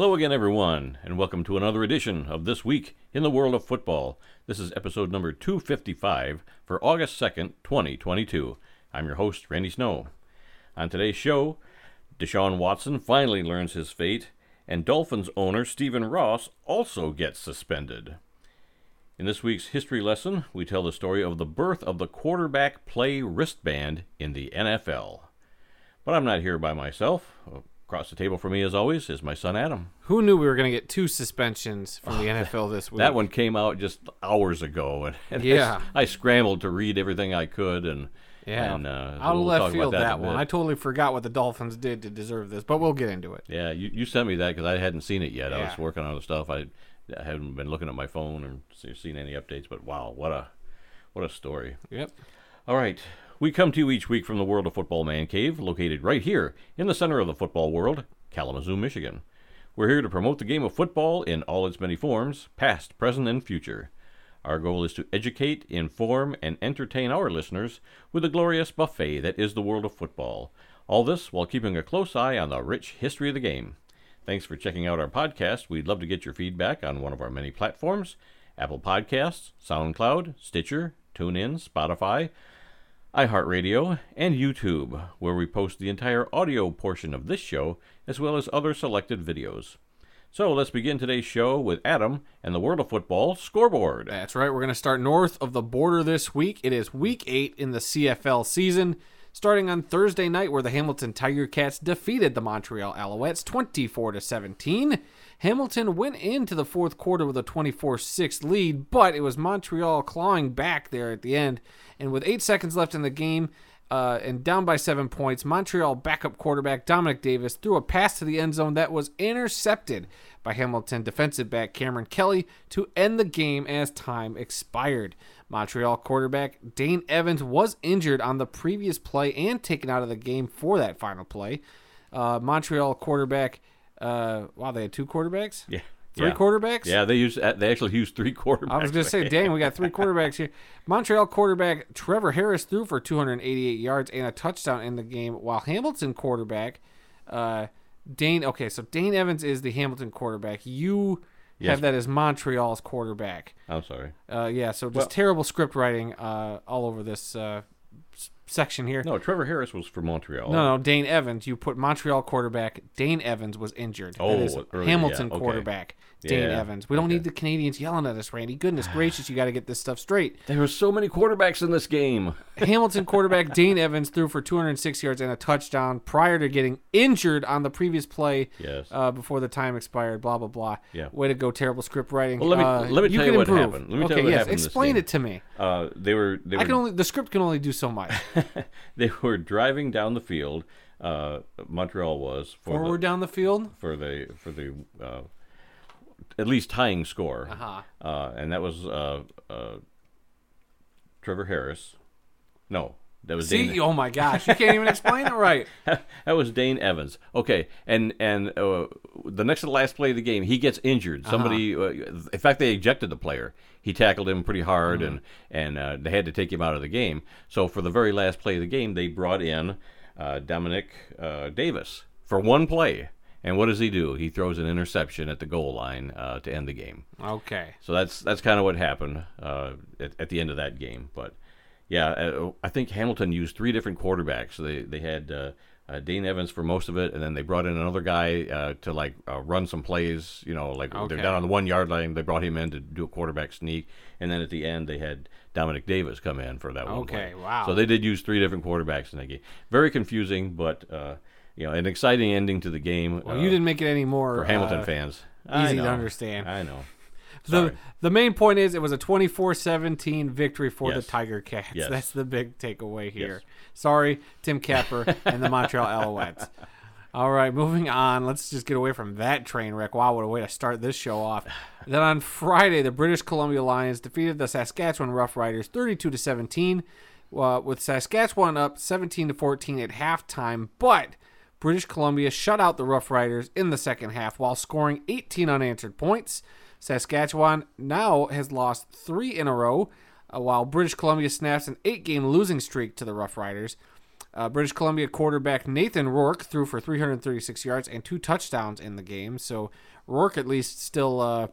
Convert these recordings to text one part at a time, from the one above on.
Hello again, everyone, and welcome to another edition of This Week in the World of Football. This is episode number 255 for August 2nd, 2022. I'm your host, Randy Snow. On today's show, Deshaun Watson finally learns his fate, and Dolphins owner Stephen Ross also gets suspended. In this week's history lesson, we tell the story of the birth of the quarterback play wristband in the NFL. But I'm not here by myself. Across the table from me, as always, is my son Adam. Who knew we were going to get two suspensions from the NFL this week? That one came out just hours ago, and, and Yeah. I, I scrambled to read everything I could, and Yeah. and, uh, Out of left talk field, that that, one. I totally forgot what the Dolphins did to deserve this, but we'll get into it. Yeah, you, you sent me that because I hadn't seen it yet. I was working on other stuff. I, I hadn't been looking at my phone or se- seen any updates. But wow, what a what a story! Yep. All right, we come to you each week from the World of Football Man Cave, located right here in the center of the football world, Kalamazoo, Michigan. We're here to promote the game of football in all its many forms, past, present, and future. Our goal is to educate, inform, and entertain our listeners with the glorious buffet that is the world of football. All this while keeping a close eye on the rich history of the game. Thanks for checking out our podcast. We'd love to get your feedback on one of our many platforms Apple Podcasts, SoundCloud, Stitcher, TuneIn, Spotify, iHeartRadio, and YouTube, where we post the entire audio portion of this show as well as other selected videos. So let's begin today's show with Adam and the World of Football scoreboard. That's right. We're going to start north of the border this week. It is week eight in the CFL season, starting on Thursday night, where the Hamilton Tiger Cats defeated the Montreal Alouettes 24 to 17. Hamilton went into the fourth quarter with a 24 6 lead, but it was Montreal clawing back there at the end. And with eight seconds left in the game, uh, and down by seven points, Montreal backup quarterback Dominic Davis threw a pass to the end zone that was intercepted by Hamilton defensive back Cameron Kelly to end the game as time expired. Montreal quarterback Dane Evans was injured on the previous play and taken out of the game for that final play. Uh, Montreal quarterback, uh, wow, they had two quarterbacks? Yeah. Three yeah. quarterbacks? Yeah, they use they actually use three quarterbacks. I was going to say, dang, we got three quarterbacks here. Montreal quarterback Trevor Harris threw for 288 yards and a touchdown in the game, while Hamilton quarterback uh, Dane. Okay, so Dane Evans is the Hamilton quarterback. You Yes. have that as Montreal's quarterback. I'm sorry. Uh, yeah, so just Well- terrible script writing uh, all over this uh, section here. No, Trevor Harris was for Montreal. No, no, Dane Evans. You put Montreal quarterback. Dane Evans was injured. Oh, that is early, Hamilton yeah, okay. quarterback. Dane Yeah, Evans. We don't okay. need the Canadians yelling at us, Randy. Goodness gracious, you got to get this stuff straight. There were so many quarterbacks in this game. Hamilton quarterback Dane Evans threw for 206 yards and a touchdown prior to getting injured on the previous play Yes. uh, before the time expired. Blah blah blah. Yeah. Way to go, terrible script writing. Well, let me- Uh, let me tell you what improve. happened. Let me okay, tell you what yes, happened explain it to me. Uh, they were they I can only the script can only do so much. they were driving down the field. Uh, Montreal was for Forward the, down the field. for the for the uh, at least tying score, Uh-huh. uh, and that was uh, uh, Trevor Harris. No, that was See, Dane. oh my gosh, you can't even explain it right. that was Dane Evans. Okay, and and uh, the next to the last play of the game, he gets injured. Somebody, uh, in fact, they ejected the player. He tackled him pretty hard, and and uh, they had to take him out of the game. So for the very last play of the game, they brought in uh, Dominic uh, Davis for one play. And what does he do? He throws an interception at the goal line uh, to end the game. Okay. So that's that's kind of what happened uh, at, at the end of that game. But yeah, uh, I think Hamilton used three different quarterbacks. They they had uh, uh, Dane Evans for most of it, and then they brought in another guy uh, to like uh, run some plays. You know, like Okay. they're down on the one yard line. They brought him in to do a quarterback sneak, and then at the end they had Dominic Davis come in for that one. Okay, play. wow. So they did use three different quarterbacks in that game. Very confusing, but uh, you know, an exciting ending to the game. Well, you didn't make it any more for Hamilton fans. Easy to understand. I know. The Sorry. the main point is it was a 24-17 victory for Yes. the Tiger Cats. Yes. That's the big takeaway here. Yes. Sorry, Tim Capper and the Montreal Alouettes. All right, moving on. Let's just get away from that train wreck. Wow, what a way to start this show off. then on Friday, the British Columbia Lions defeated the Saskatchewan Roughriders 32 to 17, uh, with Saskatchewan up 17 to 14 at halftime. But British Columbia shut out the Rough Riders in the second half while scoring 18 unanswered points. Saskatchewan now has lost three in a row, uh, while British Columbia snaps an eight game losing streak to the Rough Riders. Uh, Uh, British Columbia quarterback Nathan Rourke threw for 336 yards and two touchdowns in the game. So Rourke at least still uh,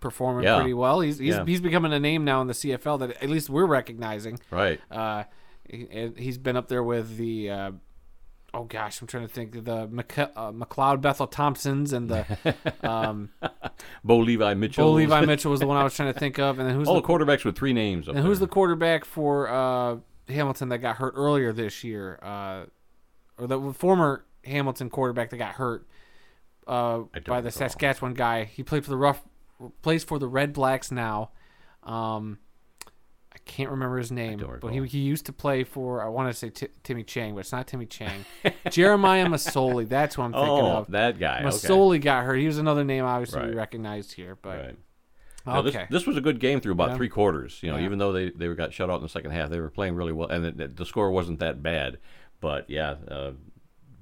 performing Yeah. pretty well. He's he's, Yeah. he's becoming a name now in the CFL that at least we're recognizing. Right. Uh, he, he's been up there with the. Oh gosh, I'm trying to think the Mc, uh, McLeod Bethel Thompsons and the um, Bo Levi Mitchell. Bo Levi Mitchell was the one I was trying to think of, and then who's All the quarterbacks with three names. And who's the quarterback for uh, Hamilton that got hurt earlier this year? Uh, or the former Hamilton quarterback that got hurt uh, by the recall. Saskatchewan guy. He played for the rough plays for the Red Blacks now. Um, can't remember his name, but he, he used to play for I want to say Ti Timmy Chang, but it's not Timmy Chang. Jeremiah Masoli. That's who I'm thinking Oh, of. that guy. Okay. Masoli got hurt. He was another name obviously we recognized here, but Right. No, okay. this, this was a good game through about Yeah. three quarters. You know, Yeah. even though they, they got shut out in the second half, they were playing really well, and the, the score wasn't that bad. But yeah, uh,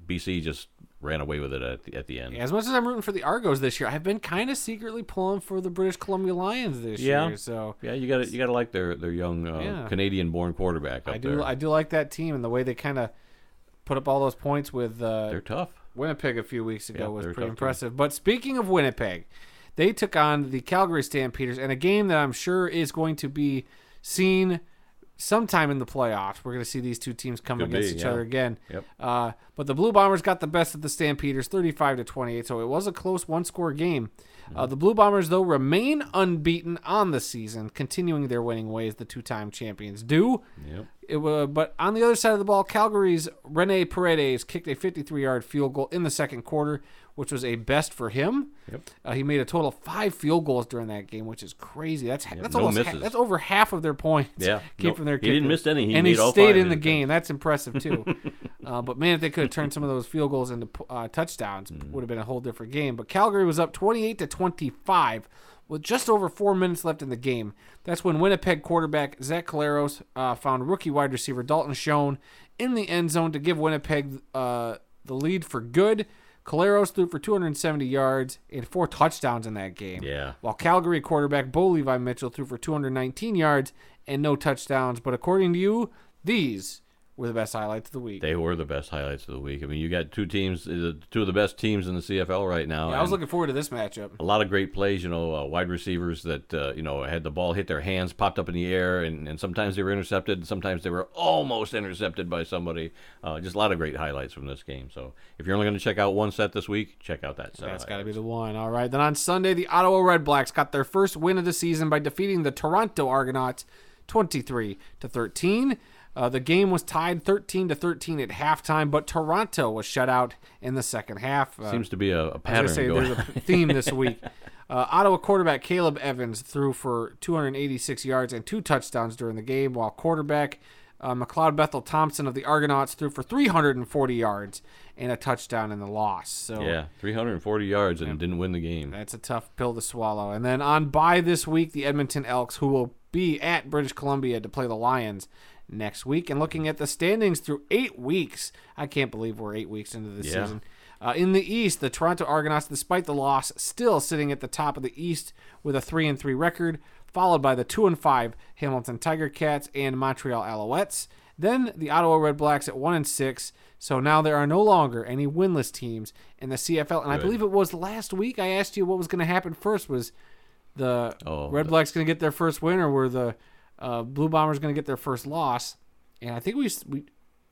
BC just ran away with it at the, at the end. As much as I'm rooting for the Argos this year, I've been kind of secretly pulling for the British Columbia Lions this Yeah. year. So Yeah, you got to you got to like their their young uh, Yeah. Canadian-born quarterback up I do there. I do like that team and the way they kind of put up all those points with uh, They're tough. Winnipeg a few weeks ago Yeah, was pretty tough team. impressive. But speaking of Winnipeg, they took on the Calgary Stampeders in a game that I'm sure is going to be seen sometime in the playoffs. We're going to see these two teams come Could against be, each yeah. other again. Yep. Uh, but the Blue Bombers got the best of the Stampeders, 35 to 28. So it was a close one-score game. Uh, the Blue Bombers, though, remain unbeaten on the season, continuing their winning ways. The two-time champions do. Yep. It wa but on the other side of the ball, Calgary's Rene Paredes kicked a 53-yard field goal in the second quarter, which was a best for him. Yep. Uh, he made a total of five field goals during that game, which is crazy. That's that's no almost ha- that's over half of their points. Yeah. came No, from their he didn't miss any. He and he stayed in the game. That's impressive too. uh, but man, if they could have turned some of those field goals into uh, touchdowns, Mm. would have been a whole different game. But Calgary was up 28 to 25 with just over four minutes left in the game. That's when Winnipeg quarterback Zach Collaros uh, found rookie wide receiver Dalton Schoen in the end zone to give Winnipeg uh, the lead for good. Collaros threw for 270 yards and four touchdowns in that game. Yeah. While Calgary quarterback Bo Levi Mitchell threw for 219 yards and no touchdowns. But according to you, these were the best highlights of the week. They were the best highlights of the week. I mean, you got two teams, uh, two of the best teams in the CFL right now. Yeah, I was looking forward to this matchup. a lot of great plays. You know, uh, wide receivers that uh, you know had the ball hit their hands, popped up in the air, and, and sometimes they were intercepted. and Sometimes they were almost intercepted by somebody. Uh, just a lot of great highlights from this game. So if you're only going to check out one set this week, check out that set. That's got to be the one. All right. Then on Sunday, the Ottawa Red Blacks got their first win of the season by defeating the Toronto Argonauts 23 to 13. Uh, the game was tied 13 to 13 at halftime, but Toronto was shut out in the second half. Uh, Seems to be a, a pattern say going. there's a theme this week. Uh, Ottawa quarterback Caleb Evans threw for 286 yards and two touchdowns during the game, while quarterback uh, McLeod Bethel Thompson of the Argonauts threw for 340 yards and a touchdown in the loss. So yeah, 340 yards and didn't win the game. that's a tough pill to swallow. And then on bye this week, the Edmonton Elks, who will be at British Columbia to play the Lions next week. And looking at the standings through eight weeks, I can't believe we're eight weeks into the Yeah. season. Uh, in the East, the Toronto Argonauts, despite the loss, still sitting at the top of the East with a three and three record, followed by the two and five Hamilton Tiger Cats and Montreal Alouettes. Then the Ottawa Red Blacks at one and six. So now there are no longer any winless teams in the CFL. And I believe it was last week I asked you what was going to happen first. Was the Oh, Red Blacks going to get their first win, or were the uh, Blue Bombers going to get their first loss? And I think we we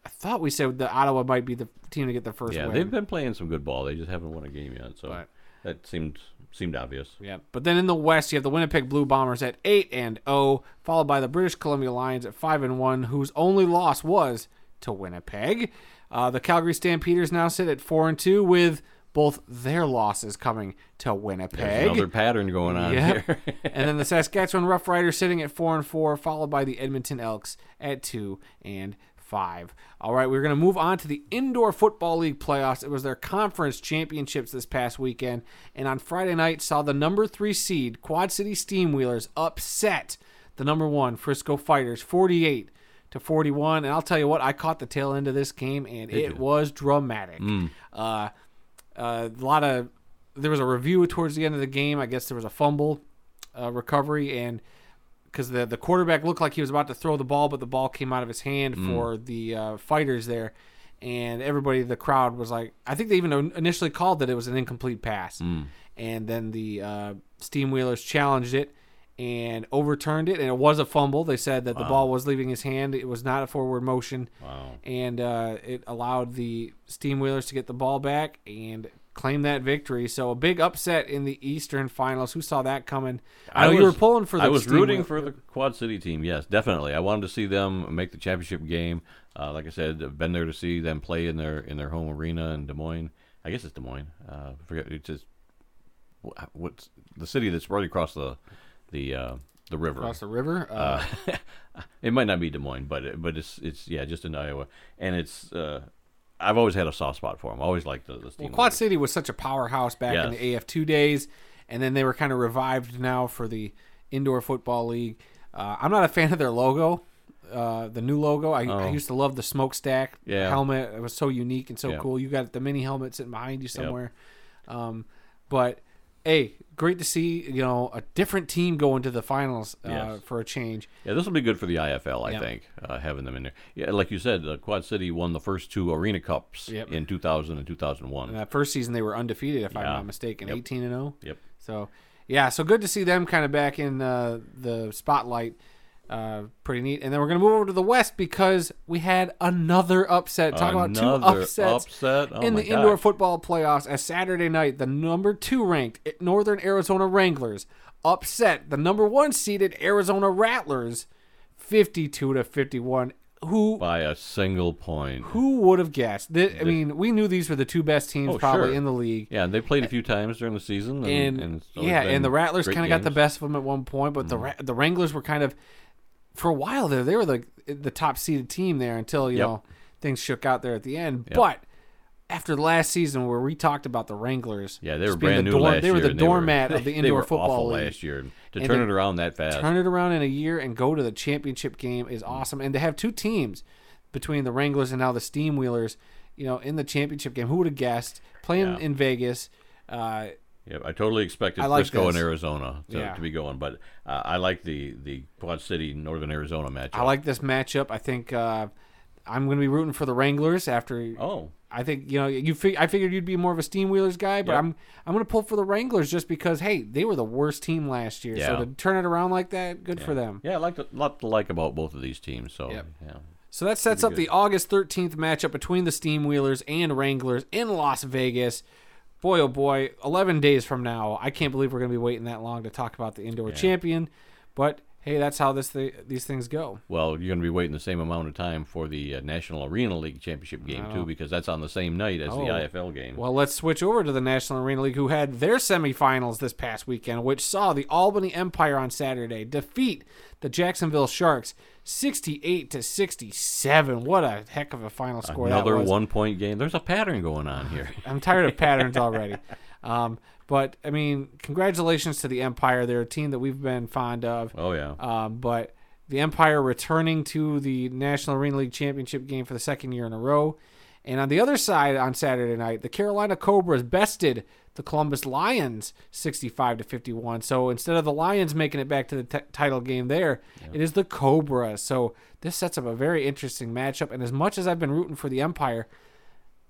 I thought we said that Ottawa might be the team to get their first Yeah, win. they've been playing some good ball. They just haven't won a game yet. So But- that seemed seemed obvious. Yeah, but then in the West, you have the Winnipeg Blue Bombers at eight and zero, followed by the British Columbia Lions at five and one, whose only loss was to Winnipeg. Uh, the Calgary Stampeders now sit at four and two, with both their losses coming to There's Winnipeg. another pattern going on Yep. here. and then the Saskatchewan Roughriders sitting at four and four, followed by the Edmonton Elks at two and five. All right, we're going to move on to the Indoor Football League playoffs. It was their conference championships this past weekend, and on Friday night saw the number three seed Quad City Steamwheelers upset the number one Frisco Fighters, forty-eight to 41 and i'll tell you what i caught the tail end of this game and it was dramatic uh, a lot of there was a review towards the end of the game. I guess there was a fumble uh, recovery, and because the the quarterback looked like he was about to throw the ball, but the ball came out of his hand Mm. for the uh, fighters there, and everybody, the crowd was like, I think they even initially called that it was an incomplete pass, Mm. and then the uh, Steam Wheelers challenged it and overturned it, and it was a fumble. They said that the ball was leaving his hand; it was not a forward motion, Wow. and uh, it allowed the Steam Wheelers to get the ball back and claim that victory. So a big upset in the Eastern Finals. Who saw that coming? I know you were pulling for the I was rooting for the Quad City team. Yes, definitely. I wanted to see them make the championship game. Uh, like I said, I've been there to see them play in their in their home arena in Des Moines. I guess it's Des Moines. Uh, I forget it's just what's the city that's right across the the uh, the river. across the river. Uh, it might not be Des Moines, but it, but it's it's yeah, just in Iowa, and it's. Uh, I've always had a soft spot for them. I always liked the, the Steam. well, Quad City was such a powerhouse back in the AF2 days, and then they were kind of revived now for the Indoor Football League. Uh, I'm not a fan of their logo. Uh, the new logo. I, I Oh. used to love the smokestack Yeah. helmet. It was so unique and so Yeah. cool. You got the mini helmet sitting behind you somewhere. Um, but hey, great to see you know a different team go into the finals uh, Yes. for a change. Yeah, this will be good for the IFL, I Yeah. think, uh, having them in there. Yeah, like you said, uh, Quad City won the first two Arena Cups Yep. in 2000 and 2001. And that first season they were undefeated, if I'm not mistaken, Yep. 18 and 0. Yep. So, yeah, so good to see them kind of back in uh, the spotlight. Uh, pretty neat. And then we're gonna move over to the West because we had another upset. Talk about two Another upsets upset? Oh in my the indoor football playoffs. As Saturday night, the number two ranked Northern Arizona Wranglers upset the number one seeded Arizona Rattlers, fifty-two to fifty-one. Who By a single point. who would have guessed? Th- I mean, we knew these were the two best teams Oh, probably sure. in the league. Yeah, and they played a few times during the season. And, And, and it's always yeah, been and the Rattlers great kind of got the games. Mm-hmm. best of them at one point, but the Ra- the Wranglers were kind of for a while there. They were the the top seeded team there until you Yep. know things shook out there at the end. Yep. But after the last season where we talked about the Wranglers, Yeah, they were brand the new dorm- They were the they were- doormat of the indoor football league. last year. To And turn it around that fast. Turn it around in a year and go to the championship game is awesome. And to have two teams between the Wranglers and now the Steam Wheelers, you know, in the championship game, who would have guessed? Playing Yeah. in Vegas. Uh, Yeah, I totally expected I like Frisco and. Arizona to, Yeah. to be going, but uh, I like the the Quad City Northern Arizona matchup. I like this matchup. I think uh, I'm going to be rooting for the Wranglers after. Oh, I think you know you. Fig- I figured you'd be more of a Steam Wheelers guy, but Yep. I'm I'm going to pull for the Wranglers just because hey, they were the worst team last year. Yeah. So to turn it around like that, good for them. yeah, I like a lot to like about both of these teams. So Yep. yeah, So that sets Pretty up good. the August 13th matchup between the Steam Wheelers and Wranglers in Las Vegas. Boy, oh boy, 11 days from now. I can't believe we're going to be waiting that long to talk about the indoor champion. But hey, that's how this th- these things go. Well, you're going to be waiting the same amount of time for the uh, National Arena League championship game too, because that's on the same night as Oh. the IFL game. Well, let's switch over to the National Arena League, who had their semifinals this past weekend, which saw the Albany Empire on Saturday defeat the Jacksonville Sharks 68 to 67. What a heck of a final score Another that was. one-point game. There's a pattern going on here. I'm tired of patterns already. Um, but I mean, congratulations to the Empire. They're a team that we've been fond of. oh yeah, Um, but the Empire returning to the National Arena League Championship game for the second year in a row. And on the other side, on Saturday night, the Carolina Cobras bested the Columbus Lions 65 to 51. So instead of the Lions making it back to the t- title game there, it is the Cobras. So this sets up a very interesting matchup. And as much as I've been rooting for the Empire,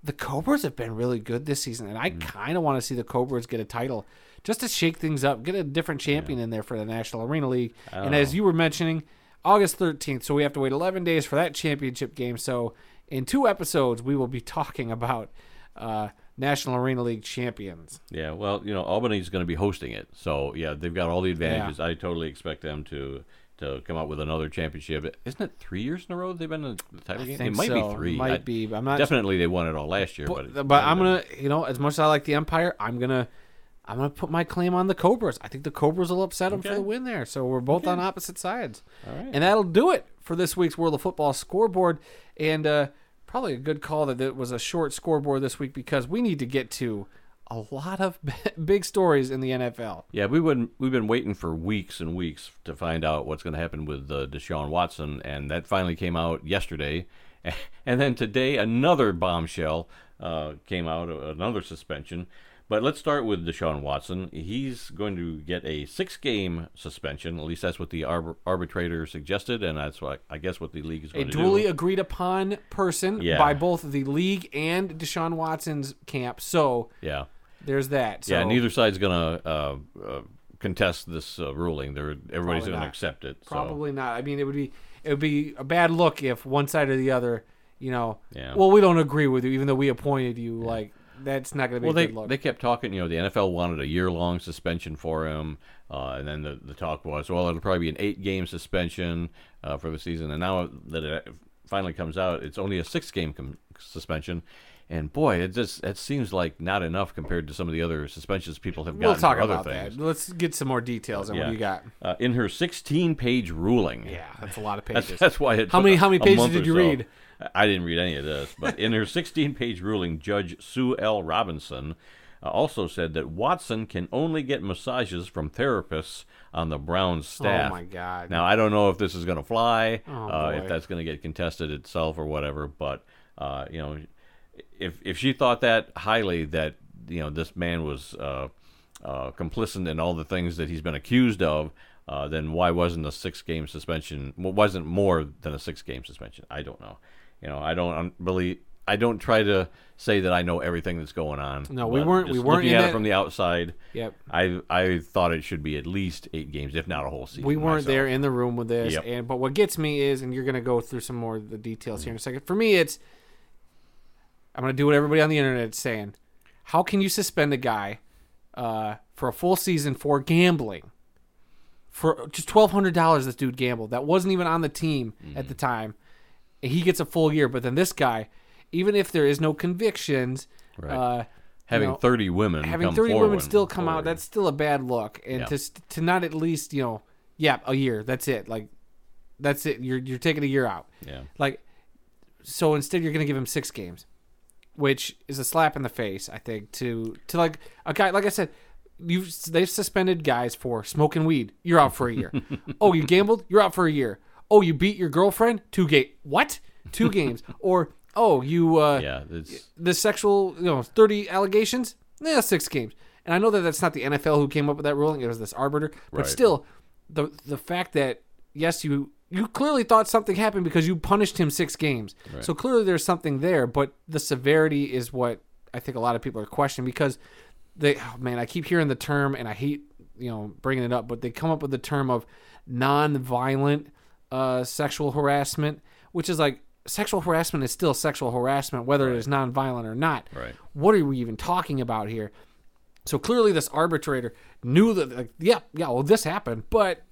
the Cobras have been really good this season, and I kind of want to see the Cobras get a title just to shake things up, get a different champion in there for the National Arena League. And as you were mentioning, August 13th, so we have to wait 11 days for that championship game. So in two episodes, we will be talking about uh, National Arena League champions. yeah. Well, you know, Albany's going to be hosting it, so yeah, they've got all the advantages. I totally expect them to to come out with another championship. Isn't it three years in a row they've been in the title game? think it might so. be three. Might I- be, but I'm not Definitely, they won it all last year, but but, but I'm gonna, you know, as much as I like the Empire, I'm gonna, I'm gonna put my claim on the Cobras. I think the Cobras will upset them for the win there. So we're both on opposite sides. All right. And that'll do it for this week's World of Football scoreboard. And uh, probably a good call that it was a short scoreboard this week because we need to get to a lot of big stories in the NFL. Yeah, we would we've been waiting for weeks and weeks to find out what's going to happen with uh, Deshaun Watson, and that finally came out yesterday. And then today, another bombshell uh, came out, uh, another suspension. But let's start with Deshaun Watson. He's going to get a six-game suspension. At least that's what the arbor- arbitrator suggested, and that's what I guess what the league is A going to be. A duly agreed upon person Yeah. by both the league and Deshaun Watson's camp. So Yeah, there's that. So yeah. Neither side's going to uh, uh, contest this uh, ruling. They're everybody's going to accept it. So, Probably not. I mean, it would be it would be a bad look if one side or the other, you know. Yeah. Well, we don't agree with you, even though we appointed you. Like that's not going to be Well, a they good look. they kept talking. You know, the NFL wanted a year long suspension for him, uh, and then the the talk was, well, it'll probably be an eight game suspension uh, for the season. And now that it finally comes out, it's only a six game com- suspension. And boy, it just it seems like not enough compared to some of the other suspensions people have gotten we'll talk for other about things. that. Let's get some more details on what Yeah. do you got. Uh, in her 16 page ruling, Yeah, that's a lot of pages. that's why it How took many- a- how many a pages month did or you so. read? I didn't read any of this, but in her 16 page ruling, Judge Sue L. Robinson uh, also said that Watson can only get massages from therapists on the Browns staff. Oh my god. Now, I don't know if this is going to fly, Oh, uh, boy. if that's going to get contested itself or whatever, but, uh, you know, if, if she thought that highly that, you know, this man was uh, uh, complicit in all the things that he's been accused of, uh, then why wasn't a six game suspension, well, wasn't more than a six game suspension? I don't know. You know, I don't really, I don't try to say that I know everything that's going on. No, we weren't- we weren't looking at that- it from the outside. Yep. I I thought it should be at least eight games, if not a whole season. We weren't myself. there in the room with this, Yep. and but what gets me is, and you're going to go through some more of the details here in a second. For me, it's I'm going to do what everybody on the internet is saying. How can you suspend a guy uh, for a full season for gambling? For just twelve hundred dollars, this dude gambled. That wasn't even on the team at the time. And he gets a full year, but then this guy, even if there is no convictions, Right. uh, having you know, 30 women having 30 women still come out, that's still a bad look and Yeah. to to not at least you know yeah a year that's it like that's it you're you're taking a year out yeah like so instead you're going to give him 6 games which is a slap in the face i think to to like a guy like i said you they've suspended guys for smoking weed. You're out for a year. Oh you gambled? You're out for a year. Oh you beat your girlfriend? Two game what? Two games. Or oh you uh yeah it's the sexual, you know, 30 allegations, yeah, six games. And I know that that's not the NFL who came up with that ruling; it was this arbiter. But Right. still, the the fact that yes, you you clearly thought something happened because you punished him six games. So clearly there's something there. But the severity is what I think a lot of people are questioning because they, oh man, I keep hearing the term, and I hate you know bringing it up, but they come up with the term of non-violent uh, sexual harassment, which is like sexual harassment is still sexual harassment, whether it is non-violent or not. Right. What are we even talking about here? So clearly, this arbitrator knew that, like, yeah, yeah, well, this happened, but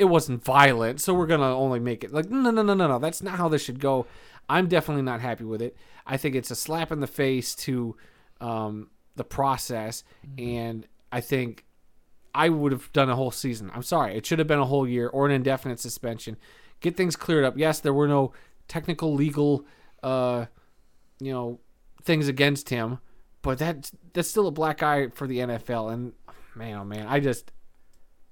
it wasn't violent, so we're gonna only make it like, no, no, no, no, no. That's not how this should go. I'm definitely not happy with it. I think it's a slap in the face to um, the process, and I think I would have done a whole season. I'm sorry, it should have been a whole year or an indefinite suspension. Get things cleared up. Yes, there were no technical legal, uh, you know, things against him, but that that's still a black eye for the NFL. And man, oh man, I just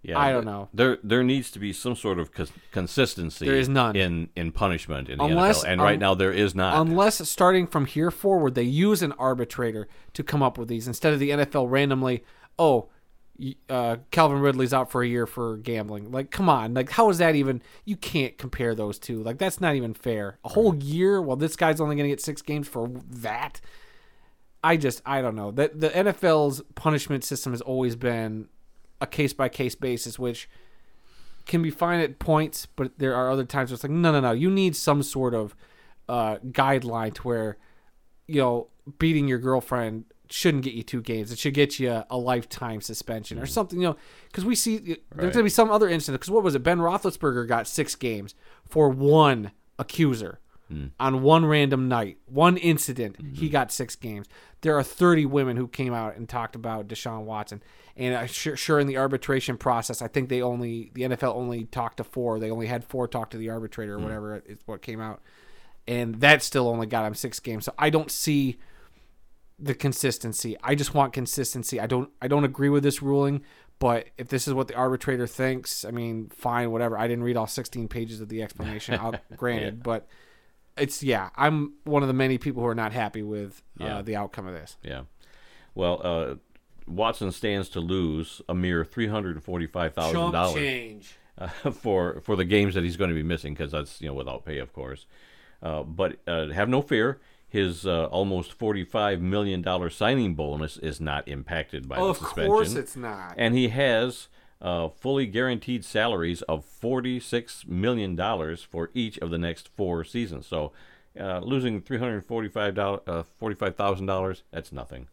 yeah I don't know. there there needs to be some sort of cons- consistency There is none. in in punishment in the Unless- NFL and right un- now there is not unless starting from here forward they use an arbitrator to come up with these instead of the NFL randomly. Oh, uh, Calvin Ridley's out for a year for gambling. Like, come on, like how is that even? You can't compare those two. Like, that's not even fair. A whole year while this guy's only going to get six games for that. I just I don't know that the NFL's punishment system has always been a case by case basis, which can be fine at points, but there are other times where it's like, no, no, no, you need some sort of uh, guideline to where, you know, beating your girlfriend shouldn't get you two games. It should get you a lifetime suspension or something, you know, because we see there's going to be some other incident. Because what was it? Ben Roethlisberger got six games for one accuser Hmm. on one random night, one incident. He mm-hmm. got six games. There are 30 women who came out and talked about Deshaun Watson. And uh, sure, sure, in the arbitration process, I think they only the NFL only talked to four. They only had four talk to the arbitrator or hmm. whatever is what came out, and that still only got him six games. So I don't see the consistency. I just want consistency. I don't I don't agree with this ruling, but if this is what the arbitrator thinks, I mean, fine, whatever. I didn't read all 16 pages of the explanation. I'll granted, but it's yeah, I'm one of the many people who are not happy with uh, Yeah. the outcome of this. Yeah. Well, uh, Watson stands to lose a mere three hundred forty-five thousand dollars uh, for for the games that he's going to be missing because that's you know without pay, of course. Uh, but uh, have no fear, his uh, almost forty-five million dollar signing bonus is not impacted by Oh, the of suspension. course it's not. and he has uh, fully guaranteed salaries of forty-six million dollars for each of the next four seasons. So, uh, losing three hundred forty-five dollars, uh, forty-five thousand dollars—that's nothing.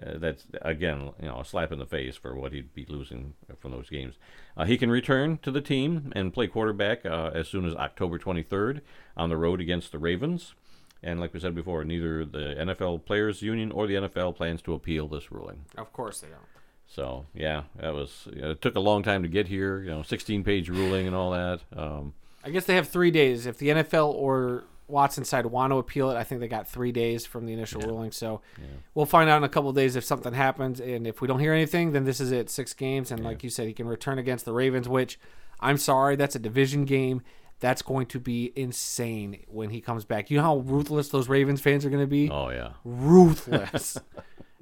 Uh, that's again, you know, a slap in the face for what he'd be losing from those games. Uh, he can return to the team and play quarterback uh, as soon as October 23rd on the road against the Ravens. And like we said before, neither the NFL Players Union or the NFL plans to appeal this ruling. Of course they don't. So yeah, that was. It took a long time to get here. You know, 16-page ruling and all that. Um, I guess they have three days. If the NFL or Watson side want to appeal it, I think they got three days from the initial ruling. So we'll find out in a couple of days if something happens. And if we don't hear anything, then this is it. Six games. And like you said, he can return against the Ravens, which I'm sorry, that's a division game. That's going to be insane when he comes back. You know how ruthless those Ravens fans are going to be? oh yeah, Ruthless.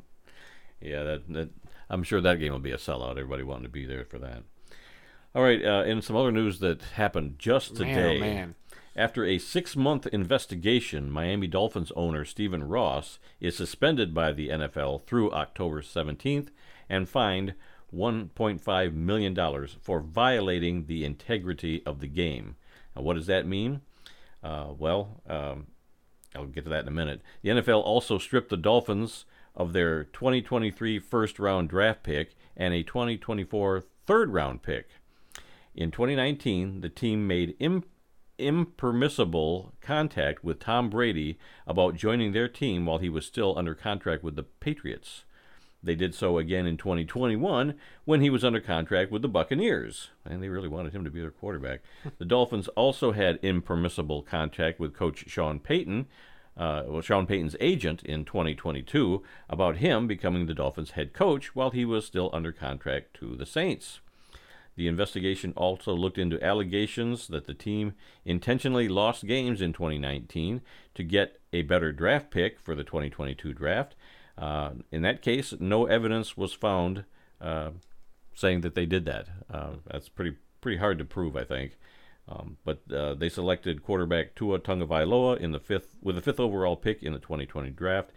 yeah. That, that I'm sure that game will be a sellout. Everybody wanting to be there for that. All right. Uh, and some other news that happened just Man, oh, today. man. After a six month investigation, Miami Dolphins owner Stephen Ross is suspended by the NFL through October 17th and fined $1.5 million for violating the integrity of the game. Now, what does that mean? Uh, well, um, I'll get to that in a minute. The NFL also stripped the Dolphins of their 2023 first round draft pick and a 2024 third round pick. In 2019, the team made Im- impermissible contact with Tom Brady about joining their team while he was still under contract with the Patriots. They did so again in 2021 when he was under contract with the Buccaneers, and they really wanted him to be their quarterback. the Dolphins also had impermissible contact with coach Sean Payton, uh, well, Sean Payton's agent in 2022, about him becoming the Dolphins' head coach while he was still under contract to the Saints. The investigation also looked into allegations that the team intentionally lost games in 2019 to get a better draft pick for the 2022 draft. Uh, in that case, no evidence was found uh, saying that they did that. Uh, that's pretty pretty hard to prove, I think. Um, but uh, they selected quarterback Tua Tagovailoa in the fifth with the fifth overall pick in the 2020 draft.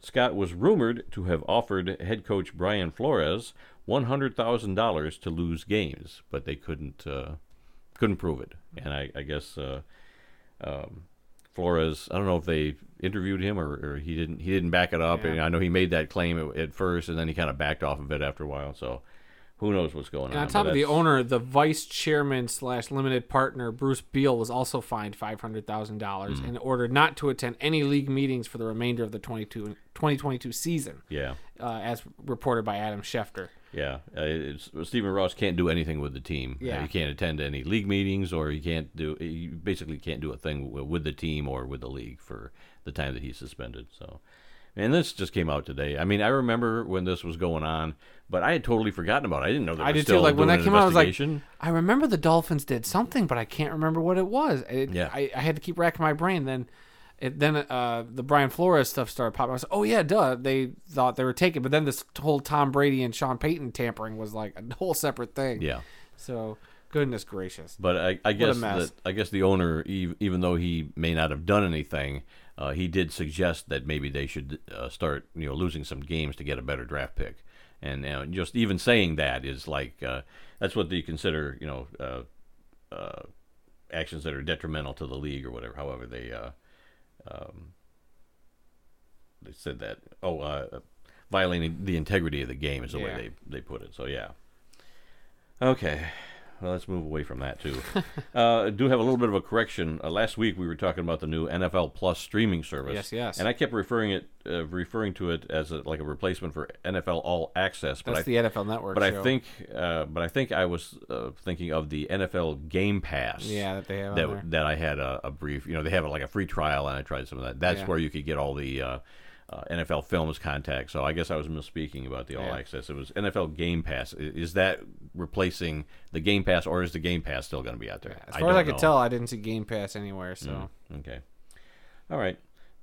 Scott was rumored to have offered head coach Brian Flores $100,000 to lose games, but they couldn't uh, couldn't prove it. And I, I guess uh, um, Flores, I don't know if they interviewed him or, or he didn't he didn't back it up. Yeah. And I know he made that claim at, at first, and then he kind of backed off of it after a while. So who knows what's going And on? on top of the owner, the vice chairman slash limited partner Bruce Beal was also fined five hundred thousand dollars Hmm. and ordered not to attend any league meetings for the remainder of the 22, 2022 season, yeah. uh, as reported by Adam Schefter. Yeah, uh, Stephen Ross can't do anything with the team. Uh, Yeah. he can't attend any league meetings, or he can't do. He basically can't do a thing with the team or with the league for the time that he's suspended. So, and this just came out today. I mean, I remember when this was going on, but I had totally forgotten about. it. I didn't know they I did still too. Like when that came out, I was like. I remember the Dolphins did something, but I can't remember what it was. It, Yeah. I, I had to keep racking my brain. Then, it, then uh, the Brian Flores stuff started popping. I was, like, oh yeah, duh. They thought they were taken, but then this whole Tom Brady and Sean Payton tampering was like a whole separate thing. yeah. So goodness gracious. But I, I guess that I guess the owner, even though he may not have done anything, uh, he did suggest that maybe they should uh, start, you know, losing some games to get a better draft pick. And uh, just even saying that is like uh, that's what they consider, you know, uh, uh, actions that are detrimental to the league or whatever. However, they uh, um, they said that. Oh, uh, violating the integrity of the game is the Yeah. way they they put it. So yeah. Okay. Well, let's move away from that too. uh, I do have a little bit of a correction. Uh, last week we were talking about the new NFL Plus streaming service. Yes, yes. And I kept referring it, uh, referring to it as a, like a replacement for NFL All Access. But That's I, the NFL Network. but I think, uh, but I think I was uh, thinking of the NFL Game Pass. yeah, that they have on That, that I had a, a brief, you know, they have like a free trial, and I tried some of that. That's Yeah. where you could get all the uh, NFL Films contact. So I guess I was misspeaking about the All Yeah. Access. It was NFL Game Pass. Is that replacing the Game Pass, or is the Game Pass still going to be out there? As far as I don't could know. tell, I didn't see Game Pass anywhere. So Okay. All right.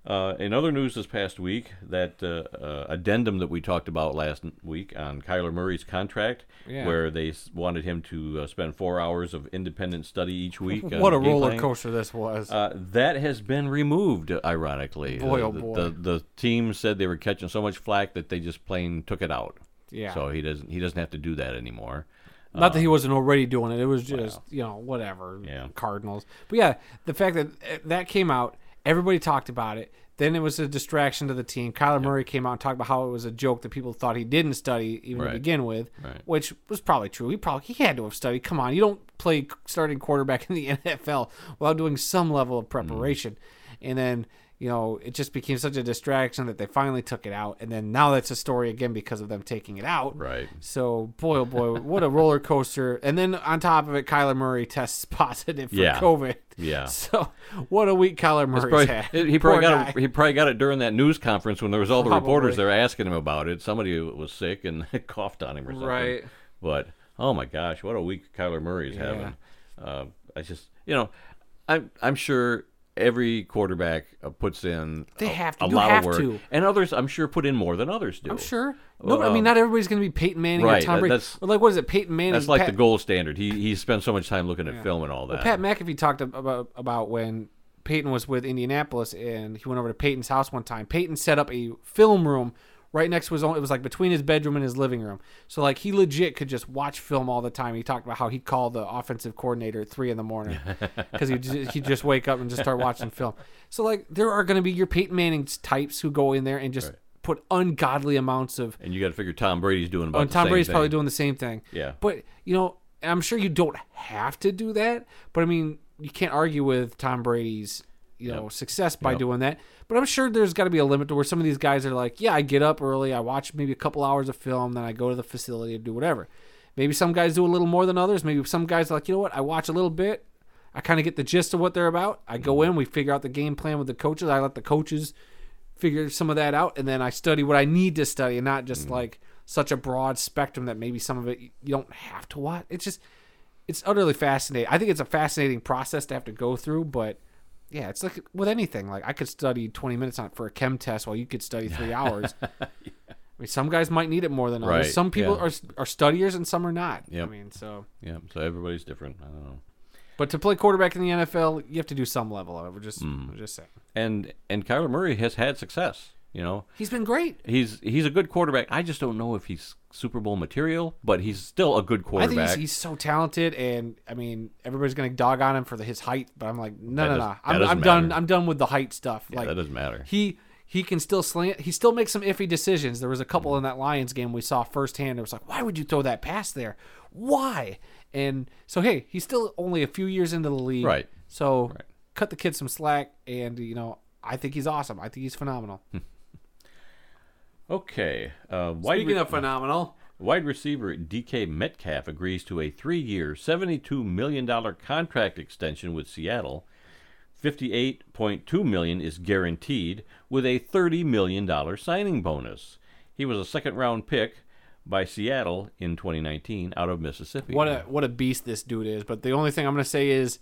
Uh, in other news this past week, that uh, uh, addendum that we talked about last week on Kyler Murray's contract, Yeah. where they s- wanted him to uh, spend four hours of independent study each week. on What a roller planning, coaster this was. Uh, that has been removed, ironically. Boy, Uh, oh the, boy. The, the team said they were catching so much flack that they just plain took it out. yeah. So he doesn't he doesn't have to do that anymore. Not that he wasn't already doing it. It was just, you know, whatever. Yeah. Cardinals. But yeah, the fact that uh, that came out, everybody talked about it. Then it was a distraction to the team. Kyler Murray came out and talked about how it was a joke that people thought he didn't study even Right. to begin with, Right. which was probably true. He probably he had to have studied. Come on, you don't play starting quarterback in the NFL without doing some level of preparation. And then you know it just became such a distraction that they finally took it out. And then now that's a story again because of them taking it out. Right. So boy, oh boy, what a roller coaster! And then on top of it, Kyler Murray tests positive for Yeah. COVID. Yeah. So what a week Kyler Murray's Probably- had. he Poor probably got guy. it, he probably got it during that news conference when there was all the reporters there asking him about it. Somebody was sick and coughed on him or something. Right. But oh my gosh, what a week Kyler Murray's having. Uh, I just you know, I'm I'm sure every quarterback uh, puts in They a, have to. a You lot have of work, to. and others I'm sure put in more than others do. I'm sure. No, but I mean, not everybody's going to be Peyton Manning right, or Tom that- Brady. that's- Or like, what is it? Peyton Manning. That's like Pat, the gold standard. He he spends so much time looking at film and all that. Pat McAfee talked ab- about about when Peyton was with Indianapolis and he went over to Peyton's house one time. Peyton set up a film room right next to his own. It was like between his bedroom and his living room. So like he legit could just watch film all the time. He talked about how he'd call the offensive coordinator at three in the morning because he he'd just wake up and just start watching film. So like there are going to be your Peyton Manning types who go in there and just Right. put ungodly amounts of and you got to figure Tom Brady's doing about and the Tom Brady's thing. probably doing the same thing. Yeah. But you know, I'm sure you don't have to do that. But I mean, you can't argue with Tom Brady's you know Yep. success by Yep. doing that. But I'm sure there's got to be a limit to where some of these guys are like, yeah, I get up early, I watch maybe a couple hours of film, then I go to the facility and do whatever. Maybe some guys do a little more than others. Maybe some guys are like, you know what, I watch a little bit. I kind of get the gist of what they're about. I go Mm-hmm. in, we figure out the game plan with the coaches. I let the coaches figure some of that out and then I study what I need to study and not just like such a broad spectrum that maybe some of it you don't have to watch. It's just it's utterly fascinating. I think it's a fascinating process to have to go through, but yeah, it's like with anything. Like I could study 20 minutes on for a chem test while you could study 3 hours. I mean, some guys might need it more than others. Right, Some people yeah. are are studiers and some are not. Yep. I mean, so Yeah, so everybody's different. I don't know. but to play quarterback in the NFL, you have to do some level of it. We're just Mm. we're just saying. And and Kyler Murray has had success. You know, He's been great. he's he's a good quarterback. I just don't know if he's Super Bowl material, but he's still a good quarterback. I think he's, he's so talented, and I mean, everybody's gonna dog on him for the, his height, but I'm like, no, That no, does- no. that I'm, doesn't I'm done. matter. I'm done with the height stuff. Yeah, like that doesn't matter. he he can still slant. He still makes some iffy decisions. There was a couple mm-hmm. in that Lions game we saw firsthand. It was like, why would you throw that pass there? Why? And so hey, he's still only a few years into the league, Right. So cut the kid some slack, and you know, I think he's awesome. I think he's phenomenal. Hmm. Okay. Uh, wide, Speaking re- of phenomenal, wide receiver DK Metcalf agrees to a three-year, seventy-two million dollar contract extension with Seattle. Fifty-eight point two million is guaranteed, with a thirty million dollar signing bonus. He was a second-round pick by Seattle in 2019 out of Mississippi. what a what a beast this dude is. But the only thing I'm gonna say is.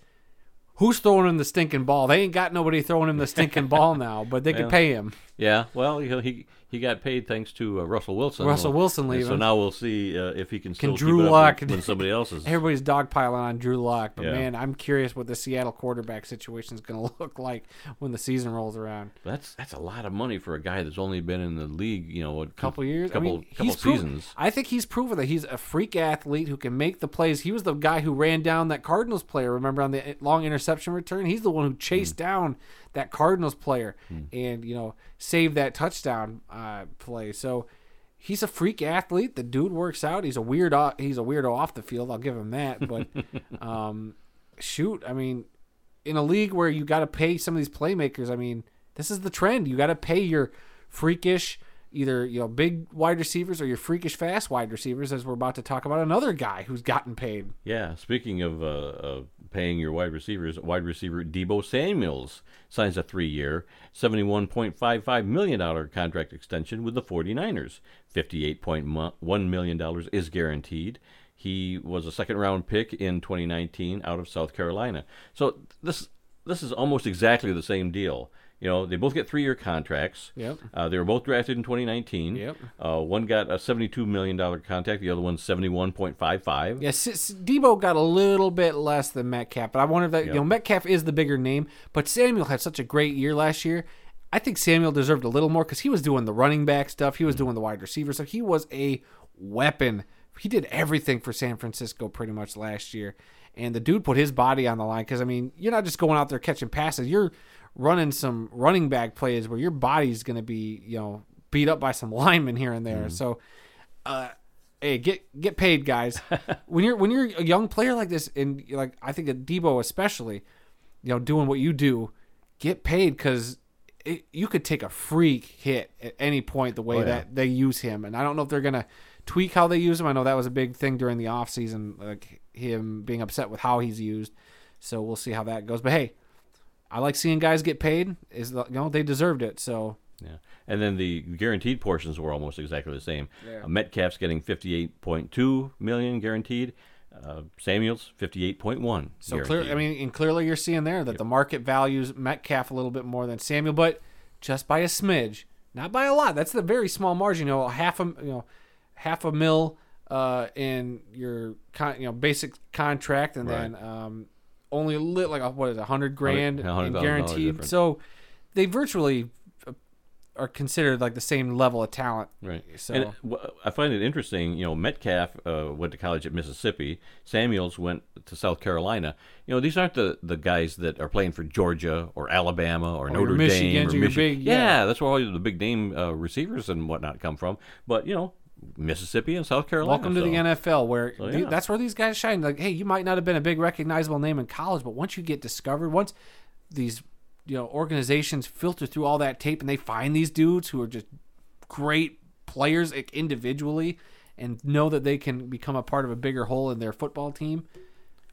Who's throwing him the stinking ball? They ain't got nobody throwing him the stinking ball now, but they can Well, pay him. Yeah, well, he he, he got paid thanks to uh, Russell Wilson. Russell Wilson And So now we'll see uh, if he can still Drew keep it up Lock- when, somebody else is. Everybody's dogpiling on Drew Lock, but Yeah. man, I'm curious what the Seattle quarterback situation is going to look like when the season rolls around. That's that's a lot of money for a guy that's only been in the league, you know, a Couple years, couple I mean, couple he's proven- seasons. I think he's proven that he's a freak athlete who can make the plays. He was the guy who ran down that Cardinals player. Remember on the long interception return, he's the one who chased Hmm. down that Cardinals player and you know save that touchdown uh, play. So. He's a freak athlete. The dude works out. He's a weird. He's a weirdo off the field. I'll give him that. But um, shoot, I mean, in a league where you got to pay some of these playmakers, I mean, this is the trend. You got to pay your freakish, either you know, big wide receivers or your freakish fast wide receivers. As we're about to talk about another guy who's gotten paid. Yeah, speaking of uh, paying your wide receivers, wide receiver Deebo Samuels signs a three-year, $71.55 million contract extension with the 49ers. $58.1 million is guaranteed. He was a second-round pick in 2019 out of South Carolina. So this this is almost exactly the same deal. You know, they both get three-year contracts. Yep. Uh, they were both drafted in 2019. Yep. Uh, one got a 72 million dollar contract. The other one 71.55. Yes, yeah, Deebo got a little bit less than Metcalf, but I wonder if that you know Metcalf is the bigger name, but Samuel had such a great year last year. I think Samuel deserved a little more because he was doing the running back stuff, he was doing the wide receiver stuff. He was a weapon. He did everything for San Francisco pretty much last year, and the dude put his body on the line because I mean, you're not just going out there catching passes, you're running some running back plays where your body's going to be, you know, beat up by some linemen here and there. Mm. So, uh, hey, get get paid, guys. when you're when you're a young player like this, and like I think at Deebo especially, you know, doing what you do, get paid because you could take a freak hit at any point the way oh, yeah. that they use him. And I don't know if they're gonna tweak how they use him. I know that was a big thing during the offseason, like him being upset with how he's used. So we'll see how that goes. But hey, I like seeing guys get paid. Is you know they deserved it. So yeah, and then the guaranteed portions were almost exactly the same. Yeah. Uh, Metcalf's getting fifty-eight point two million guaranteed. Uh, Samuels fifty-eight point one. So clearly, I mean, and clearly you're seeing there that yep. the market values Metcalf a little bit more than Samuel, but just by a smidge, not by a lot. That's the very small margin. You know, half a you know half a mil uh, in your con- you know basic contract, and right. then um, only a lit like a, what is it, hundred grand in guaranteed. So they virtually uh, are considered like the same level of talent. Right. So and I find it interesting. You know, Metcalf uh, went to college at Mississippi. Samuels went to South Carolina. You know, these aren't the, the guys that are playing for Georgia or Alabama or, or Notre Dame or Michigan. Big, yeah. yeah. that's where all the big name uh, receivers and whatnot come from. But you know, Mississippi and South Carolina. Welcome to the NFL, where so, yeah. that's where these guys shine. Like, hey, you might not have been a big recognizable name in college, but once you get discovered, once these you know organizations filter through all that tape and they find these dudes who are just great players individually and know that they can become a part of a bigger whole in their football team.